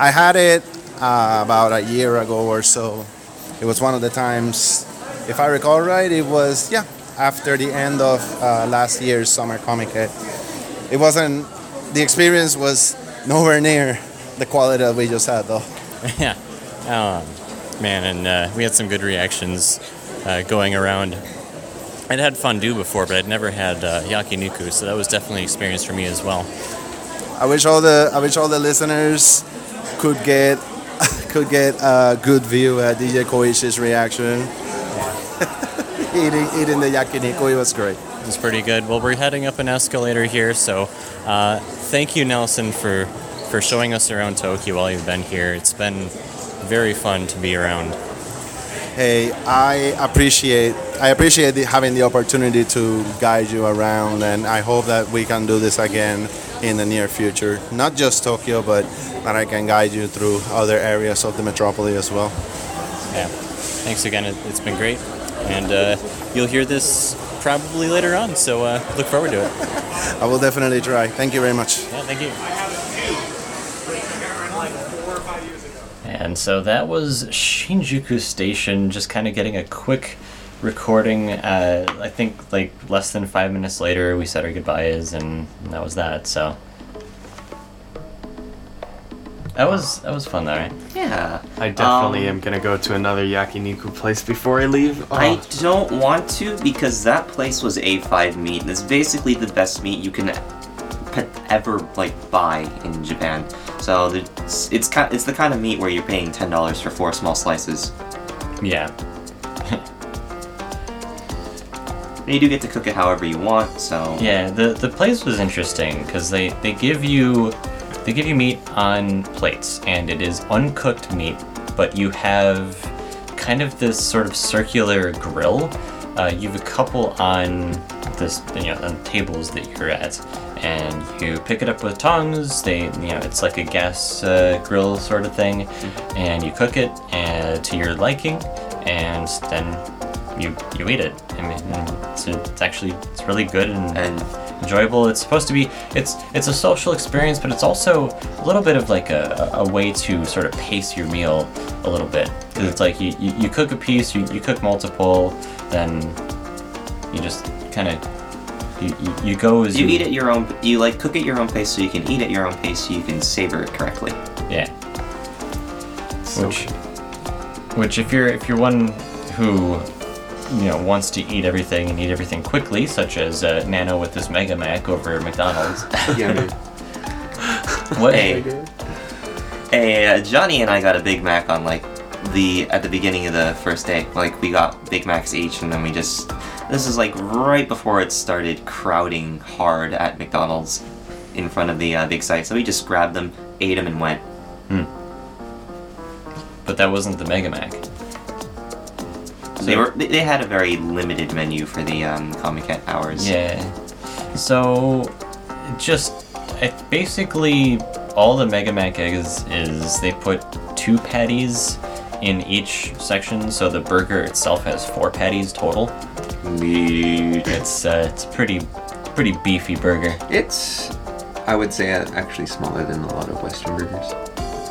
I had it uh, about a year ago or so. It was one of the times, if I recall right, it was, yeah, after the end of uh, last year's Summer Comic Con. It wasn't, the experience was nowhere near the quality that we just had though. yeah. Um, man, and uh, we had some good reactions uh, going around. I'd had fondue before, but I'd never had uh, yakiniku, so that was definitely an experience for me as well. I wish all the I wish all the listeners could get could get a good view at DJ Koishi's reaction. eating eating the yakiniku, it was great. It was pretty good. Well, we're heading up an escalator here, so uh, thank you, Nelson, for for showing us around Tokyo while you've been here. It's been very fun to be around. Hey, I appreciate I appreciate the, having the opportunity to guide you around, and I hope that we can do this again in the near future. Not just Tokyo, but that I can guide you through other areas of the metropolis as well. Yeah. Thanks again. It, it's been great, and uh, you'll hear this probably later on. So uh, look forward to it. I will definitely try. Thank you very much. Yeah, thank you. And so that was Shinjuku Station, just kind of getting a quick recording. Uh, I think like less than five minutes later, we said our goodbyes, and that was that. So that was that was fun, though, right? Yeah. I definitely Um, am gonna go to another yakiniku place before I leave. Oh, I don't want to because that place was A5 meat, and it's basically the best meat you can ever like buy in Japan. So it's it's, ki- it's the kind of meat where you're paying ten dollars for four small slices. Yeah. And you do get to cook it however you want. So Yeah, the the place was interesting because they they give you they give you meat on plates and it is uncooked meat, but you have kind of this sort of circular grill. Uh, you have a couple on this you know on tables that you're at, and you pick it up with tongs. They you know it's like a gas uh, grill sort of thing, and you cook it uh, to your liking, and then you you eat it. I mean, it's, it's actually it's really good and, And- enjoyable. It's supposed to be it's it's a social experience, but it's also a little bit of like a, a way to sort of pace your meal a little bit. 'Cause it's like you, you, you cook a piece, you, you cook multiple, then you just kind of you, you, you go as you eat at your own. You like cook at your own pace, so you can eat at your own pace, so you can savor it correctly. Yeah. so which which if you're if you're one who you know wants to eat everything and eat everything quickly such as uh, nano with this mega mac over at mcdonald's Yeah, what Hey, hey, uh, Johnny and I got a Big Mac on like the at the beginning of the first day. Like we got Big Macs each, and then we just. This is like right before it started crowding hard at McDonald's in front of the uh, Big Sight. So we just grabbed them, ate them, and went. Hmm. but that wasn't the mega mac They were they, they had a very limited menu for the um, Comic Con hours. yeah so just I, basically all the mega mac is is they put two patties in each section so the burger itself has four patties total Meat. it's uh, it's pretty pretty beefy burger It's, I would say, uh, actually smaller than a lot of Western burgers.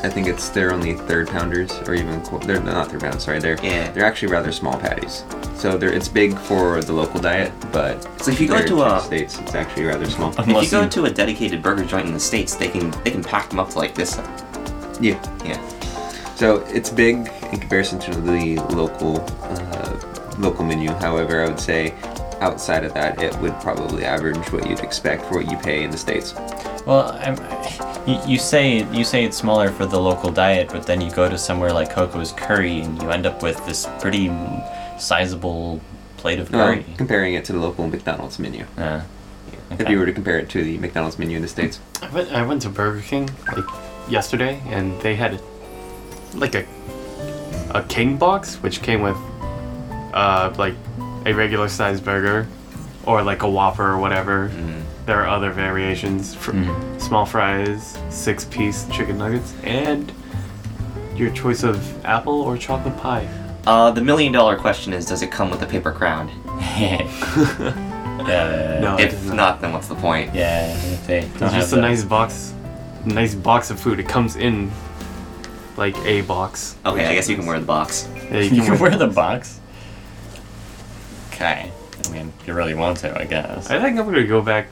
I think it's they're only third pounders, or even they're not third pounders. Sorry, they're Yeah. they're actually rather small patties. So they're it's big for the local diet, but So if you go to the a states, it's actually rather small. if you go to a dedicated burger joint in the states, they can they can pack them up to like this. Yeah. Yeah. So it's big in comparison to the local uh, local menu. However, I would say outside of that, it would probably average what you'd expect for what you pay in the states. Well, I'm, you, you say you say it's smaller for the local diet, but then you go to somewhere like Coco's Curry, and you end up with this pretty sizable plate of curry. comparing it to the local McDonald's menu. Uh, If you were to compare it to the McDonald's menu in the states. I went, I went to Burger King like yesterday, and they had like a a king box, which came with uh like a regular sized burger, or like a Whopper or whatever. Mm. There are other variations: fr- Mm-hmm. small fries, six-piece chicken nuggets, and your choice of apple or chocolate pie. Uh, the million dollar question is, does it come with a paper crown? yeah. No, if does not, then what's the point? Yeah, they don't It's have just a that. nice box, nice box of food. It comes in like a box. Okay, I guess you can wear the box. Yeah, You can wear the box. Okay. I mean, if you really want to, I guess. I think I'm gonna go back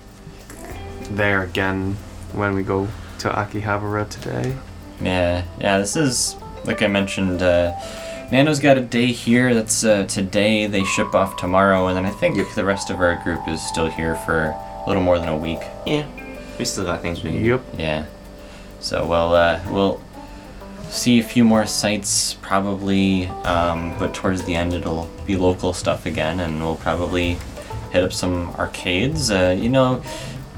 there again when we go to Akihabara today. Yeah, yeah. This is like I mentioned. Uh, Nano's got a day here. That's uh, today. They ship off tomorrow, and then I think the rest of our group is still here for a little more than a week. Yeah, we still got things we need. Yep. Yeah. So we'll uh, we'll see a few more sites probably, um, but towards the end it'll be local stuff again, and we'll probably hit up some arcades. Uh, you know,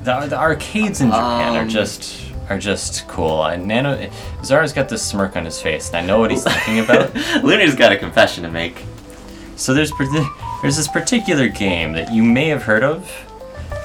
the, the arcades in Japan are Um, just are just cool. Uh, Nano Zara's got this smirk on his face, and I know what he's thinking about. Lunar's got a confession to make. So there's there's this particular game that you may have heard of,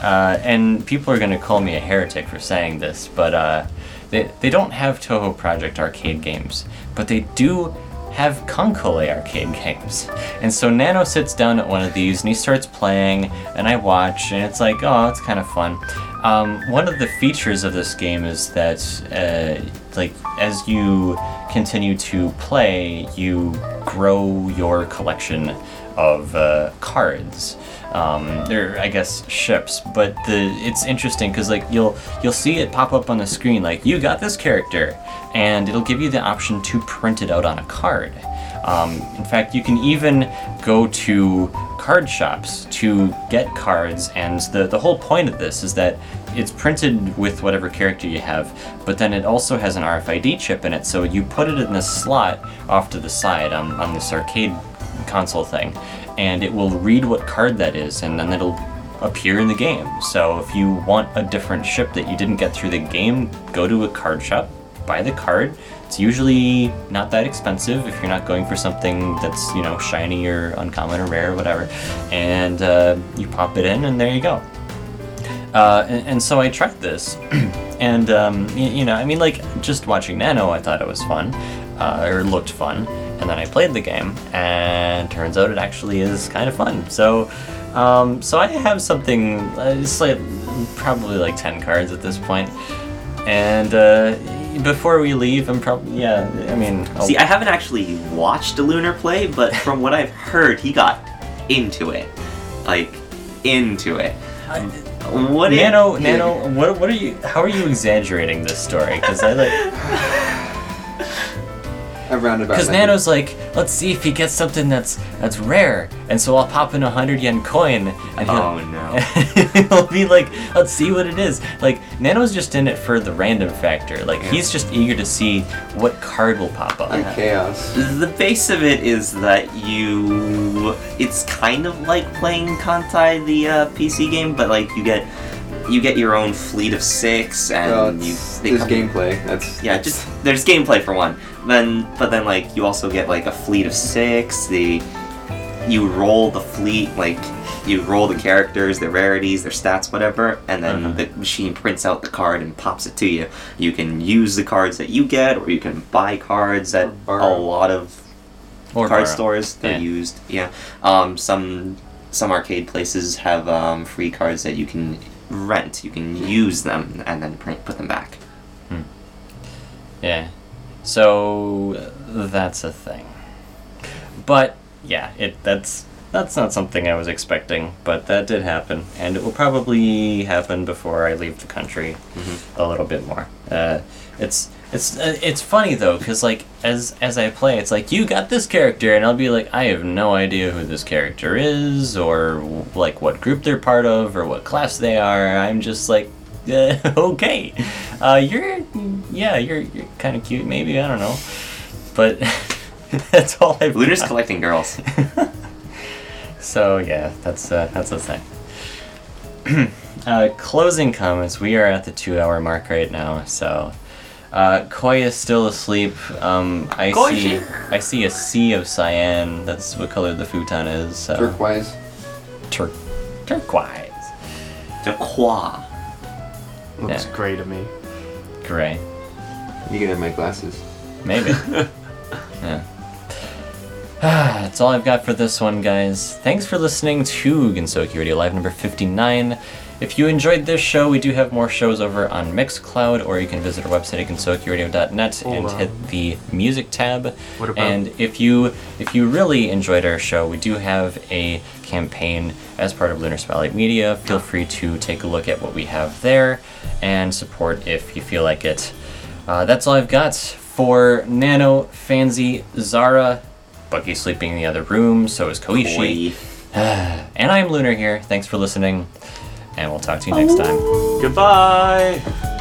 uh, and people are gonna call me a heretic for saying this, but uh, they they don't have Touhou Project arcade games, but they do have KanColle arcade games. And so Nano sits down at one of these and he starts playing, and I watch, and it's like, oh, it's kind of fun. Um, one of the features of this game is that, uh, like, as you continue to play, you grow your collection of uh, cards. Um, they're, I guess, ships, but the it's interesting because like you'll you'll see it pop up on the screen like you got this character, and it'll give you the option to print it out on a card. Um, in fact, you can even go to card shops to get cards, and the, the whole point of this is that it's printed with whatever character you have, but then it also has an RFID chip in it, so you put it in this slot off to the side on, on this arcade console thing, and it will read what card that is, and then it'll appear in the game. So if you want a different ship that you didn't get through the game, go to a card shop, buy the card. It's usually not that expensive if you're not going for something that's you know shiny or uncommon or rare or whatever, and uh, you pop it in, and there you go. Uh, and, and so I tried this, and um, you know, I mean, like just watching Nano, I thought it was fun, uh, or looked fun, and then I played the game, and turns out it actually is kind of fun. So, um, so I have something, uh, it's like probably like ten cards at this point, and uh, before we leave, I'm probably yeah, I mean, I'll- See, I haven't actually watched a Lunar play, but from what I've heard, he got into it. Like, into it. What it- Nano, Nano, what, what are you? How are you exaggerating this story? Because I like. A roundabout. Because. Nano's like, let's see if he gets something that's that's rare, and so I'll pop in a hundred yen coin, and he'll, Oh no. he'll be like, let's see what it is. Like Nano's just in it for the random factor. Like he's just eager to see what card will pop up. And chaos. The base of it is that you. It's kind of like playing Kantai, the uh, PC game, but like you get you get your own fleet of six, and Well, you. it's, they there's come- gameplay. That's Yeah, just there's gameplay for one. Then, but then like you also get like a fleet of six. The you roll the fleet like you roll the characters, their rarities, their stats, whatever, and then Uh-huh. the machine prints out the card and pops it to you. You can use the cards that you get, or you can buy cards at a lot of Or card borrow. stores. They're Yeah. used. Yeah. Um, some some arcade places have um, free cards that you can rent. You can use them and then print put them back. Yeah. So that's a thing. But yeah, it that's that's not something I was expecting, but that did happen, and it will probably happen before I leave the country a little bit more. Uh, it's it's uh, it's funny though, cause like as as I play, it's like you got this character, and I'll be like, I have no idea who this character is, or like what group they're part of, or what class they are. I'm just like, uh, okay, uh, you're yeah, you're you're kind of cute, maybe I don't know, but that's all I've Lunar's got. collecting girls. So yeah, that's uh, that's the thing. uh, closing comments. We are at the two-hour mark right now, so uh, Koi is still asleep. Um, I Koi! see I see a sea of cyan. That's what color the futon is. So. turquoise. Tur- Turquoise. The qua. Looks Yeah. gray to me. Gray. You can have my glasses. Maybe. yeah. That's all I've got for this one, guys. Thanks for listening to Gensokyo Radio Live number 59. If you enjoyed this show, we do have more shows over on Mixcloud, or you can visit our website at gensokyoradio.net and Hold on. hit the music tab. What about- and if you if you really enjoyed our show, we do have a campaign as part of Lunar Spotlight Media. Feel free to take a look at what we have there and support if you feel like it. Uh, that's all I've got for Nano, Fancy, Zara, Bucky sleeping in the other room, so is Koishi. And I'm Luna here. Thanks for listening, and we'll talk to you next time. Goodbye.